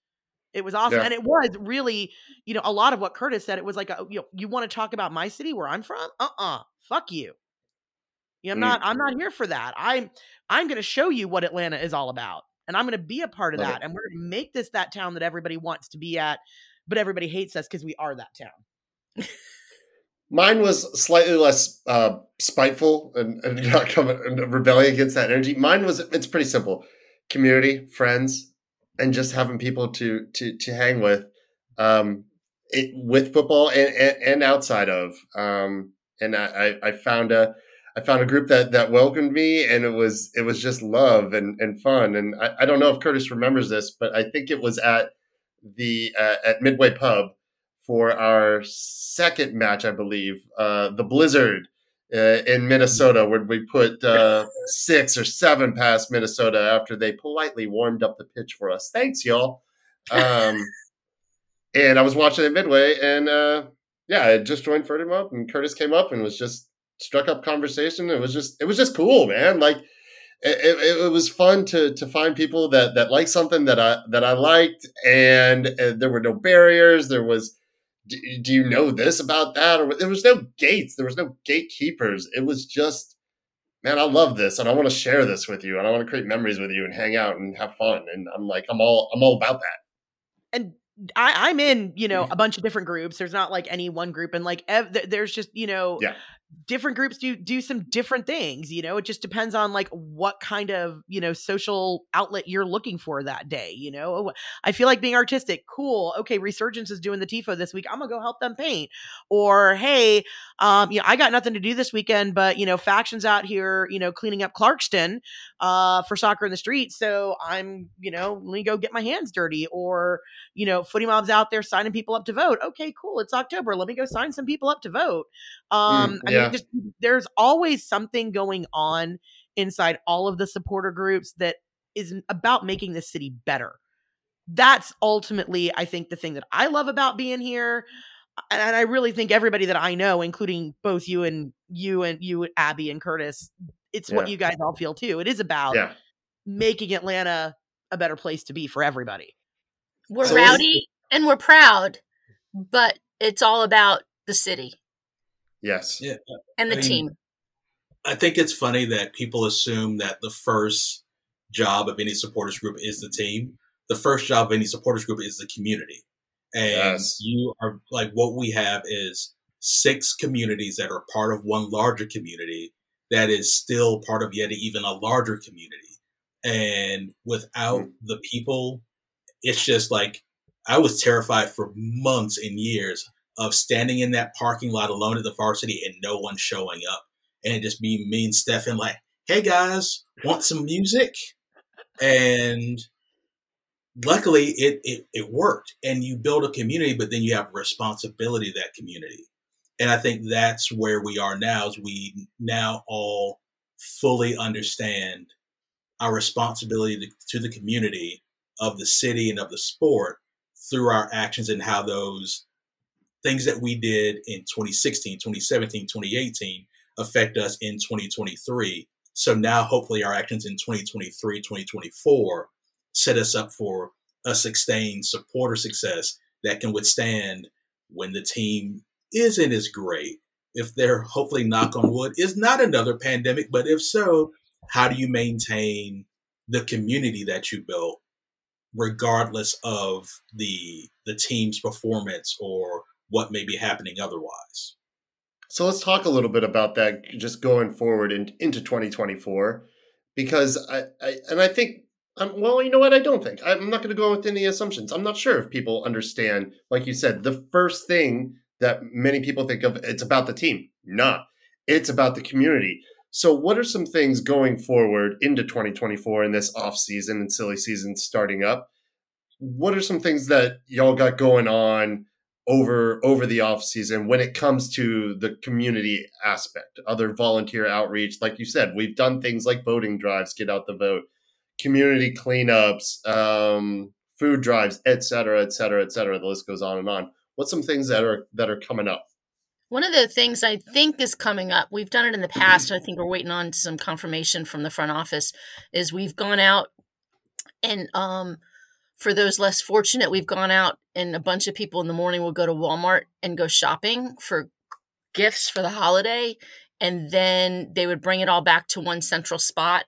It was awesome Yeah. and it was really you know a lot of what curtis said it was like a, you know you want to talk about my city where i'm from? Uh-uh fuck you. You know, i'm Mm. not i'm not here for that. I'm i'm going to show you what atlanta is all about and i'm going to be a part of Love that and we're going to make this that town that everybody wants to be at but everybody hates us because we are that town. Mine was slightly less uh, spiteful and, and <laughs> not coming and rebelling against that energy. Mine was it's pretty simple: community, friends, and just having people to to to hang with, um, it, with football and, and, and outside of. Um, and I, I found a I found a group that that welcomed me, and it was it was just love and and fun. And I, I don't know if Curtis remembers this, but I think it was at the uh, at Midway Pub for our second match, I believe, uh, the Blizzard uh, in Minnesota, where we put uh, six or seven past Minnesota after they politely warmed up the pitch for us. Thanks, y'all. Um, <laughs> and I was watching at Midway, and uh, yeah, I just joined Ferdinand up, and Curtis came up and was just struck up conversation. It was just, it was just cool, man. Like it, it, it was fun to to find people that that liked something that I that I liked, and uh, there were no barriers. There was, do, do you know this about that? Or there was no gates. There was no gatekeepers. It was just, man, I love this, and I want to share this with you, and I want to create memories with you, and hang out and have fun. And I'm like, I'm all I'm all about that. and I, I'm in, you know, Mm-hmm. a bunch of different groups. There's not like any one group, and like ev- there's just, you know, Yeah. Different groups do do some different things. You know, it just depends on like what kind of you know social outlet you're looking for that day. You know, Oh, I feel like being artistic, cool. Okay, Resurgence is doing the tifo this week. I'm gonna go help them paint. Or hey, um, you know, I got nothing to do this weekend, but you know, factions out here, you know, cleaning up Clarkston, uh, for soccer in the street. So I'm, you know, let me go get my hands dirty. Or you know, footy mobs out there signing people up to vote. Okay, cool. It's October. Let me go sign some people up to vote. Um, I yeah. mean, just there's always something going on inside all of the supporter groups that is about making the city better. That's ultimately, I think, the thing that I love about being here. And I really think everybody that I know, including both you and you and you, Abby and Curtis, it's what you guys all feel too. It is about Yeah. making Atlanta a better place to be for everybody. We're So rowdy and we're proud, but it's all about the city. Yes. Yeah. and the I mean, team. I think it's funny that people assume that the first job of any supporters group is the team. The first job of any supporters group is the community. And Yes. you are like what we have is six communities that are part of one larger community that is still part of yet even a larger community. And without Mm. the people, it's just like I was terrified for months and years of standing in that parking lot alone at the varsity and no one showing up. And it just be me and Stefan like, hey guys, want some music? And luckily it, it it worked. And you build a community, but then you have responsibility to that community. And I think that's where we are now is we now all fully understand our responsibility to, to the community of the city and of the sport through our actions and how those things that we did in 2016, 2017, 2018 affect us in 2023. So now hopefully our actions in 2023, 2024 set us up for a sustained supporter success that can withstand when the team isn't as great. If they're hopefully knock on wood is not another pandemic, but if so, how do you maintain the community that you built regardless of the the team's performance or what may be happening otherwise? So let's talk a little bit about that just going forward in, into 2024, because I, I and I think, um, well, you know what? I don't think I'm not going to go with any assumptions. I'm not sure if people understand, like you said, the first thing that many people think of it's about the team. Not. It's about the community. So, what are some things going forward into 2024 in this off season and silly season starting up? What are some things that y'all got going on over over the off season when it comes to the community aspect other volunteer outreach. Like you said we've done things like voting drives get out the vote community cleanups um, food drives etc etc et cetera et cetera. The list goes on and on. What's some things that are that are coming up? One of the things I think is coming up, we've done it in the past. I think we're waiting on some confirmation from the front office, is we've gone out and um, for those less fortunate, we've gone out and a bunch of people in the morning will go to Walmart and go shopping for gifts for the holiday. And then they would bring it all back to one central spot.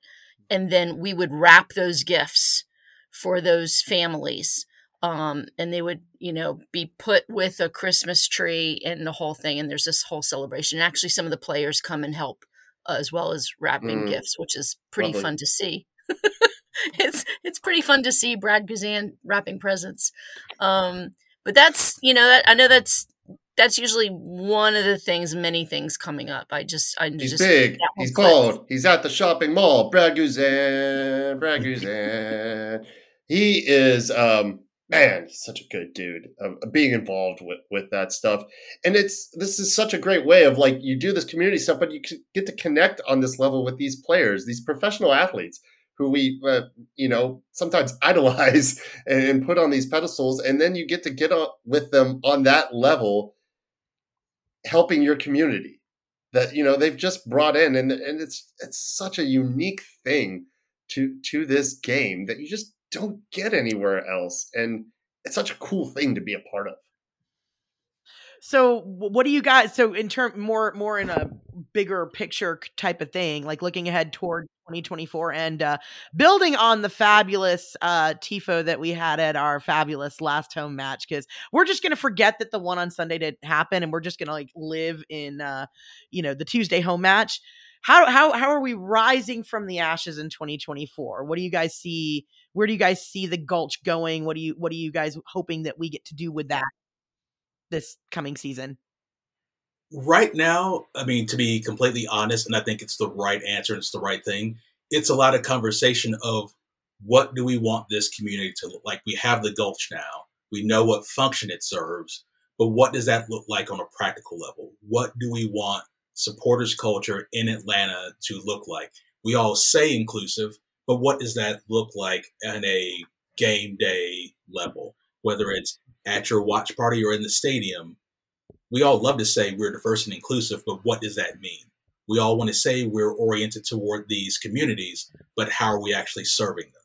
And then we would wrap those gifts for those families. Um, and they would, you know, be put with a Christmas tree and the whole thing. And there's this whole celebration. And actually, some of the players come and help uh, as well as wrapping Mm. gifts, which is pretty Lovely. fun to see. <laughs> <laughs> it's it's pretty fun to see Brad Guzan wrapping presents. Um, but that's you know that I know that's that's usually one of the things, many things coming up. I just I he's just big. he's bald he's at the shopping mall. Brad guzan brad guzan he is um man he's such a good dude uh, being involved with with that stuff. And it's this is such a great way of like you do this community stuff but you get to connect on this level with these players these professional athletes who we uh, you know sometimes <laughs> idolize and, and put on these pedestals and then you get to get on with them on that level helping your community that you know they've just brought in and and it's it's such a unique thing to to this game that you just don't get anywhere else and it's such a cool thing to be a part of. So what do you guys so in term more more in a bigger picture type of thing, like looking ahead toward 2024 and uh building on the fabulous uh tifo that we had at our fabulous last home match cuz we're just going to forget that the one on Sunday didn't happen and we're just going to like live in uh you know the Tuesday home match. How how how are we rising from the ashes in 2024? What do you guys see where do you guys see the gulch going? What do you what are you guys hoping that we get to do with that this coming season? Right now, I mean, to be completely honest, and I think it's the right answer it's the right thing, it's a lot of conversation of what do we want this community to look like? We have the Gulch now. We know what function it serves, but what does that look like on a practical level? What do we want supporters culture in Atlanta to look like? We all say inclusive, but what does that look like on a game day level? Whether it's at your watch party or in the stadium, we all love to say we're diverse and inclusive, but what does that mean? We all want to say we're oriented toward these communities, but how are we actually serving them?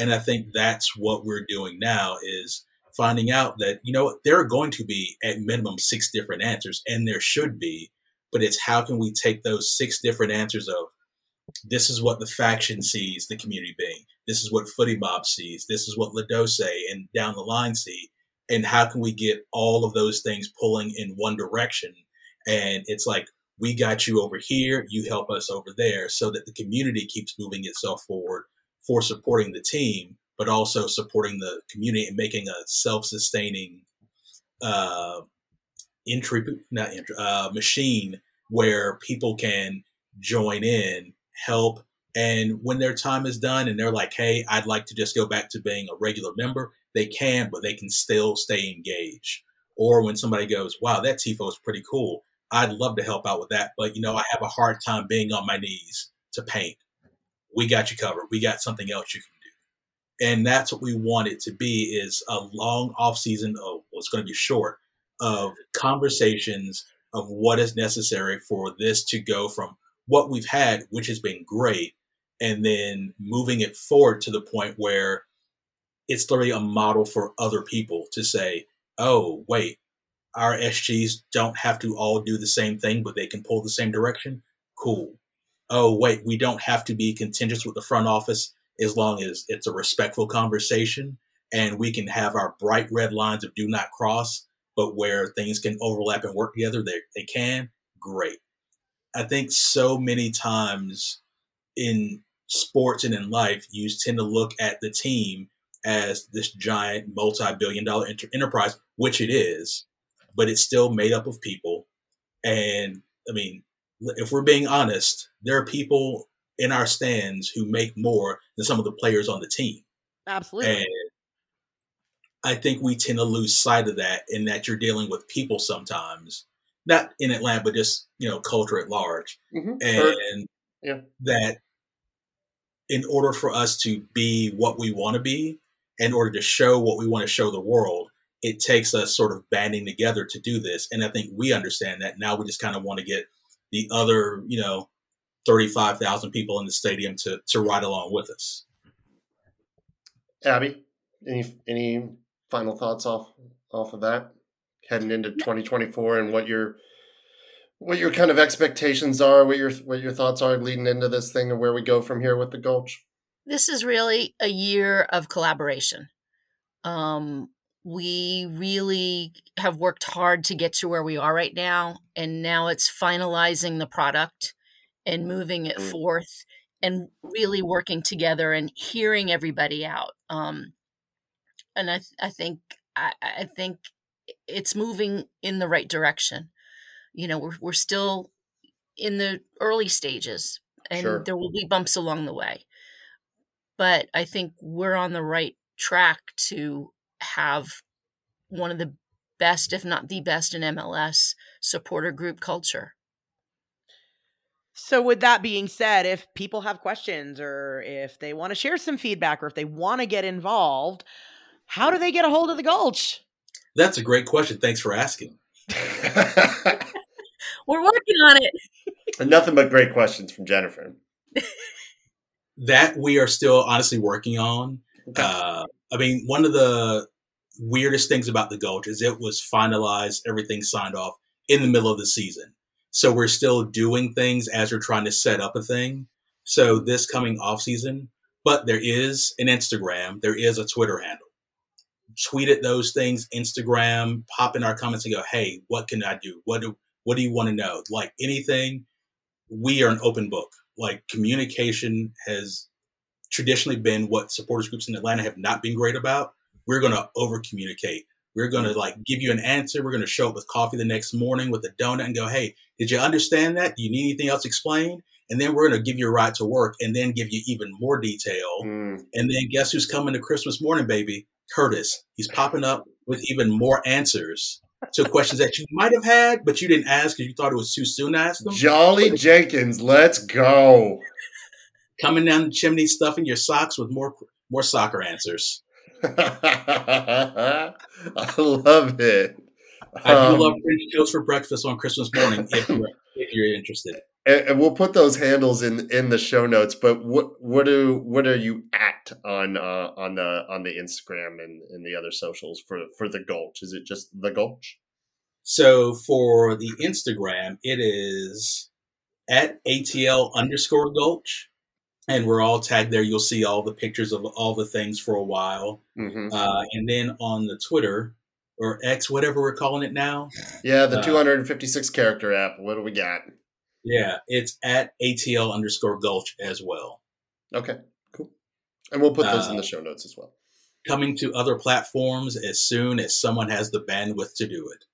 And I think that's what we're doing now is finding out that, you know, there are going to be at minimum six different answers, and there should be, but it's how can we take those six different answers of this is what the faction sees the community being. This is what Footie Mob sees. This is what La Doce and down the line see. And how can we get all of those things pulling in one direction? And it's like, we got you over here, you help us over there, so that the community keeps moving itself forward for supporting the team, but also supporting the community and making a self sustaining uh, entry, not entry, uh, machine where people can join in help. And when their time is done and they're like, hey, I'd like to just go back to being a regular member, they can, but they can still stay engaged. Or when somebody goes, wow, that TIFO is pretty cool. I'd love to help out with that, but you know, I have a hard time being on my knees to paint. We got you covered. We got something else you can do. And that's what we want it to be is a long off season of what's well, going to be short of conversations of what is necessary for this to go from what we've had, which has been great, and then moving it forward to the point where it's literally a model for other people to say, oh, wait, our SGs don't have to all do the same thing, but they can pull the same direction. Cool. Oh, wait, we don't have to be contentious with the front office as long as it's a respectful conversation and we can have our bright red lines of do not cross, but where things can overlap and work together, they, they can. Great. I think so many times in sports and in life, you tend to look at the team as this giant multi-billion dollar inter- enterprise, which it is, but it's still made up of people. And I mean, if we're being honest, there are people in our stands who make more than some of the players on the team. Absolutely. And I think we tend to lose sight of that in that you're dealing with people sometimes not in Atlanta, but just you know culture at large, mm-hmm. and yeah. that in order for us to be what we want to be, in order to show what we want to show the world, it takes us sort of banding together to do this. And I think we understand that now. We just kind of want to get the other, you know, thirty-five thousand people in the stadium to to ride along with us. Abby, any any final thoughts off off of that? heading into 2024 and what your what your kind of expectations are, what your what your thoughts are leading into this thing and where we go from here with the Gulch. This is really a year of collaboration. Um, we really have worked hard to get to where we are right now, and now it's finalizing the product and moving it mm. forth and really working together and hearing everybody out. Um, and I, I think I, I think it's moving in the right direction. You know, we're we're still in the early stages and sure. there will be bumps along the way. But I think we're on the right track to have one of the best, if not the best in MLS supporter group culture. So, with that being said, if people have questions or if they want to share some feedback or if they want to get involved, how do they get a hold of the Gulch? That's a great question. Thanks for asking. <laughs> We're working on it. <laughs> Nothing but great questions from Jennifer. <laughs> that we are still honestly working on. Okay. Uh, I mean, one of the weirdest things about the Gulch is it was finalized, everything signed off in the middle of the season. So we're still doing things as we're trying to set up a thing. So this coming off season, but there is an Instagram, there is a Twitter handle tweet at those things, Instagram, pop in our comments and go, hey, what can I do? What do what do you want to know? Like anything, we are an open book. Like communication has traditionally been what supporters groups in Atlanta have not been great about. We're going to over communicate. We're going to like give you an answer. We're going to show up with coffee the next morning with a donut and go, hey, did you understand that? Do you need anything else explained? And then we're going to give you a ride to work and then give you even more detail. Mm. And then guess who's coming to Christmas morning, baby? Curtis. He's popping up with even more answers to questions that you might have had, but you didn't ask because you thought it was too soon to ask them. Jolly Jenkins, let's go. Coming down the chimney, stuffing your socks with more more soccer answers. <laughs> I love it. I do um, love French toast for breakfast on Christmas morning if you're, if you're interested and, and, we'll put those handles in in the show notes. But what what do what are you at on uh, on the on the Instagram and, and the other socials for for the Gulch? Is it just the Gulch? So for the Instagram, it is at ATL underscore Gulch. And we're all tagged there. You'll see all the pictures of all the things for a while. hmm Uh, and then on the Twitter or X, whatever we're calling it now, Yeah, the Uh, 256 character app. What do we got? yeah, it's at ATL underscore Gulch as well. Okay, cool. And we'll put those in Uh, the show notes as well. Coming to other platforms as soon as someone has the bandwidth to do it.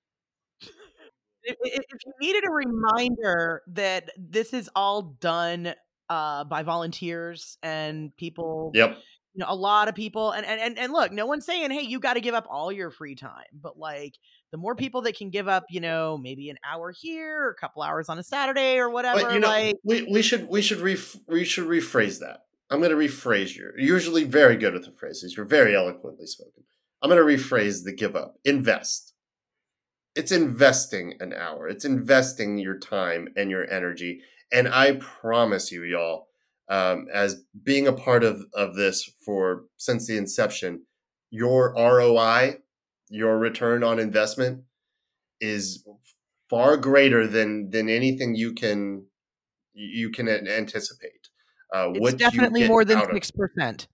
if, if if you needed a reminder that this is all done uh, by volunteers and people, Yep. you know, a lot of people, and and and, and look, no one's saying, hey, you got to give up all your free time, but like the more people that can give up, you know, maybe an hour here, or a couple hours on a Saturday, or whatever, But you know, like we, we should we should ref, we should rephrase that. I'm going to rephrase you. You're usually very good with the phrases. You're very eloquently spoken. I'm going to rephrase the give up. Invest. It's investing an hour. It's investing your time and your energy. And I promise you, y'all, um, as being a part of of this for since the inception, your ROI, your return on investment, is far greater than than anything you can you can anticipate. Uh, it's what you definitely get more than six percent.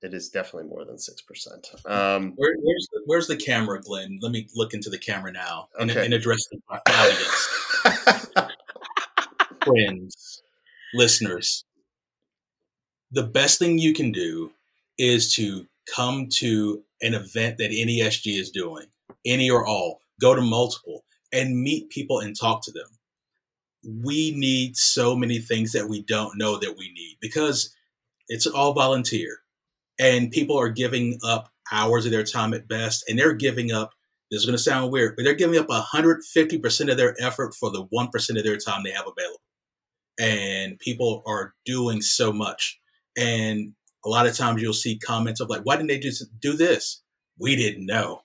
It is definitely more than six percent. Um, Where, where's, the, where's the camera, Glenn? Let me look into the camera now and, Okay. and address the audience. <laughs> friends, listeners, the best thing you can do is to come to an event that NESG is doing, any or all, go to multiple and meet people and talk to them. We need so many things that we don't know that we need because it's all volunteer. And people are giving up hours of their time at best and they're giving up this is going to sound weird but they're giving up 150% of their effort for the 1% of their time they have available. And people are doing so much. And a lot of times you'll see comments of like why didn't they just do this? We didn't know.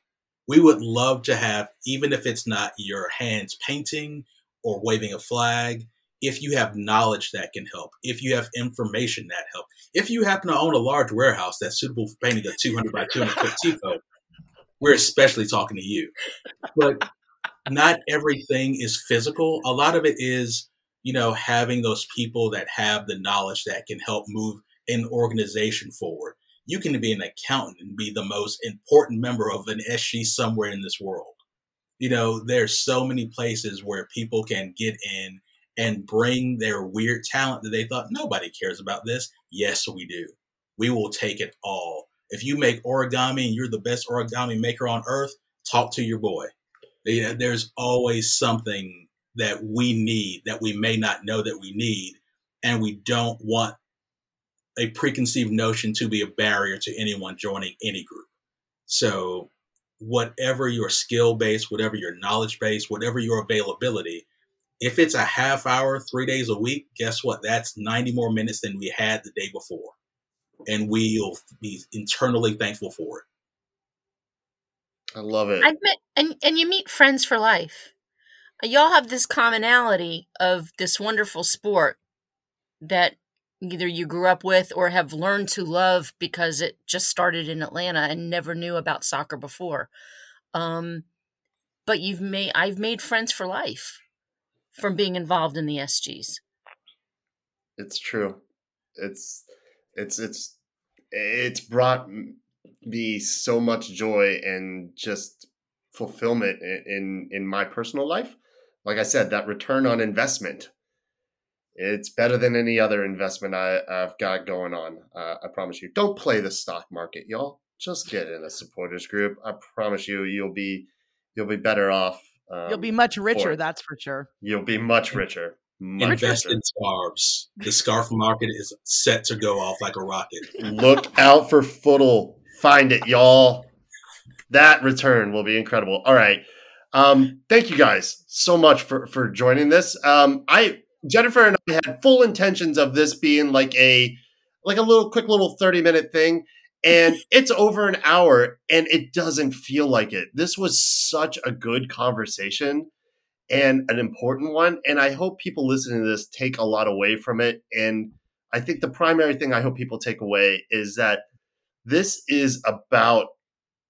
We would love to have even if it's not your hands painting or waving a flag if you have knowledge that can help if you have information that help if you happen to own a large warehouse that's suitable for painting a 200 by 200 foot we're especially talking to you. But not everything is physical. A lot of it is you know having those people that have the knowledge that can help move an organization forward. You can be an accountant and be the most important member of an sg somewhere in this world you know there's so many places where people can get in and bring their weird talent that they thought nobody cares about this. Yes we do. We will take it all. If you make origami and you're the best origami maker on earth talk to your boy. You know, there's always something that we need that we may not know that we need and we don't want a preconceived notion to be a barrier to anyone joining any group. So whatever your skill base whatever your knowledge base whatever your availability if it's a half hour three days a week guess what that's 90 more minutes than we had the day before and we'll be internally thankful for it I love it. I've met and and you meet friends for life. Y'all have this commonality of this wonderful sport that either you grew up with or have learned to love because it just started in Atlanta and never knew about soccer before. Um, but you've made I've made friends for life from being involved in the SGs. It's true. It's it's it's it's brought me so much joy and just fulfillment in, in in my personal life. Like I said, that return on investment. It's better than any other investment I, I've got going on. Uh, I promise you. Don't play the stock market, y'all. Just get in a supporters group. I promise you, you'll be you'll be better off. Um, You'll be much richer, it. that's for sure. You'll be much richer. Much invest richer. in scarves the scarf market is set to go off like a rocket Look out for Footle. Find it, y'all. That return will be incredible. All right. Um, thank you guys so much for for joining this. Um, I Jennifer and I had full intentions of this being like a like a little quick little 30 minute thing and <laughs> it's over an hour and it doesn't feel like it. This was such a good conversation and an important one and I hope people listening to this take a lot away from it and I think the primary thing I hope people take away is that this is about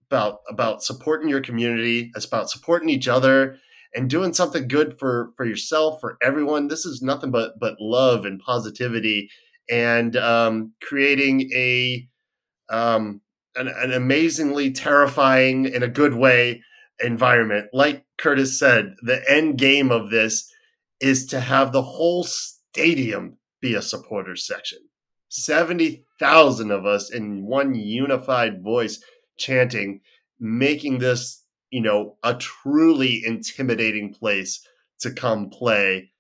about about supporting your community. It's about supporting each other and doing something good for for yourself, for everyone. This is nothing but but love and positivity and um, creating a um, an, an amazingly terrifying in a good way environment. Like Curtis said, the end game of this is to have the whole stadium be a supporters section. 70,000 of us in one unified voice chanting, making this, you know, a truly intimidating place to come play.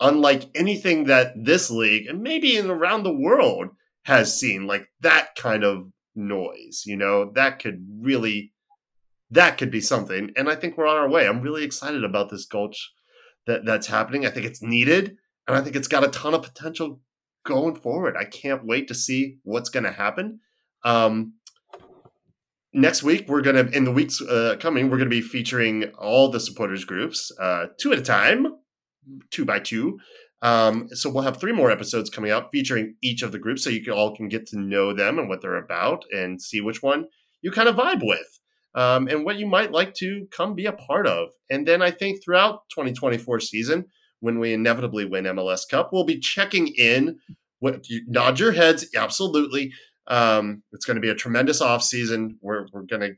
Unlike anything that this league and maybe in around the world has seen, like that kind of noise, you know, that could really that could be something. And I think we're on our way. I'm really excited about this gulch that that's happening. I think it's needed, and I think it's got a ton of potential going forward. I can't wait to see what's going to happen. Um, next week, we're to in the weeks uh, coming, we're to be featuring all the supporters groups, uh, two at a time, two by two. Um, so we'll have three more episodes coming out featuring each of the groups, so you can all can get to know them and what they're about, and see which one you kind of vibe with um, and what you might like to come be a part of. And then I think throughout 2024 season, when we inevitably win MLS Cup, we'll be checking in. What you nod your heads, absolutely. Um, it's going to be a tremendous off season. We're we're gonna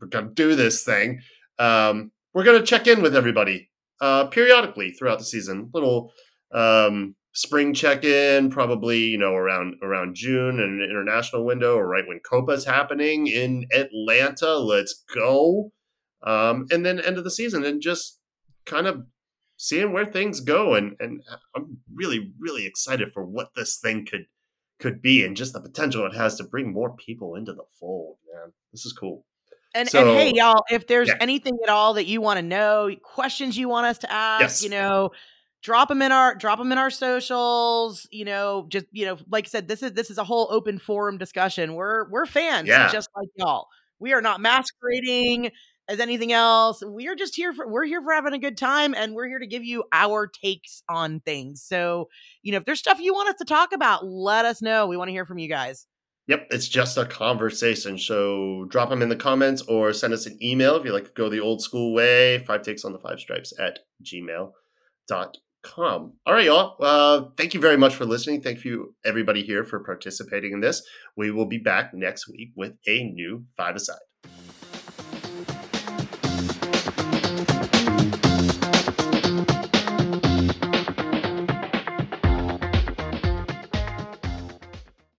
we're gonna do this thing. Um, we're gonna check in with everybody uh, periodically throughout the season. Little um, spring check-in probably you know around around june and an international window or right when copa's happening in atlanta let's go um, and then end of the season and just kind of seeing where things go and and i'm really really excited for what this thing could could be and just the potential it has to bring more people into the fold man this is cool and, so, and hey y'all if there's yeah. anything at all that you want to know questions you want us to ask yes. you know drop them in our drop them in our socials you know just you know like i said this is this is a whole open forum discussion we're we're fans yeah. just like y'all we are not masquerading as anything else we are just here for we're here for having a good time and we're here to give you our takes on things so you know if there's stuff you want us to talk about let us know we want to hear from you guys Yep, it's just a conversation. So drop them in the comments or send us an email if you like to go the old school way. Five takes on the five stripes at gmail.com com. All right, y'all. Uh, thank you very much for listening. Thank you, everybody here, for participating in this. We will be back next week with a new five aside. Thank you.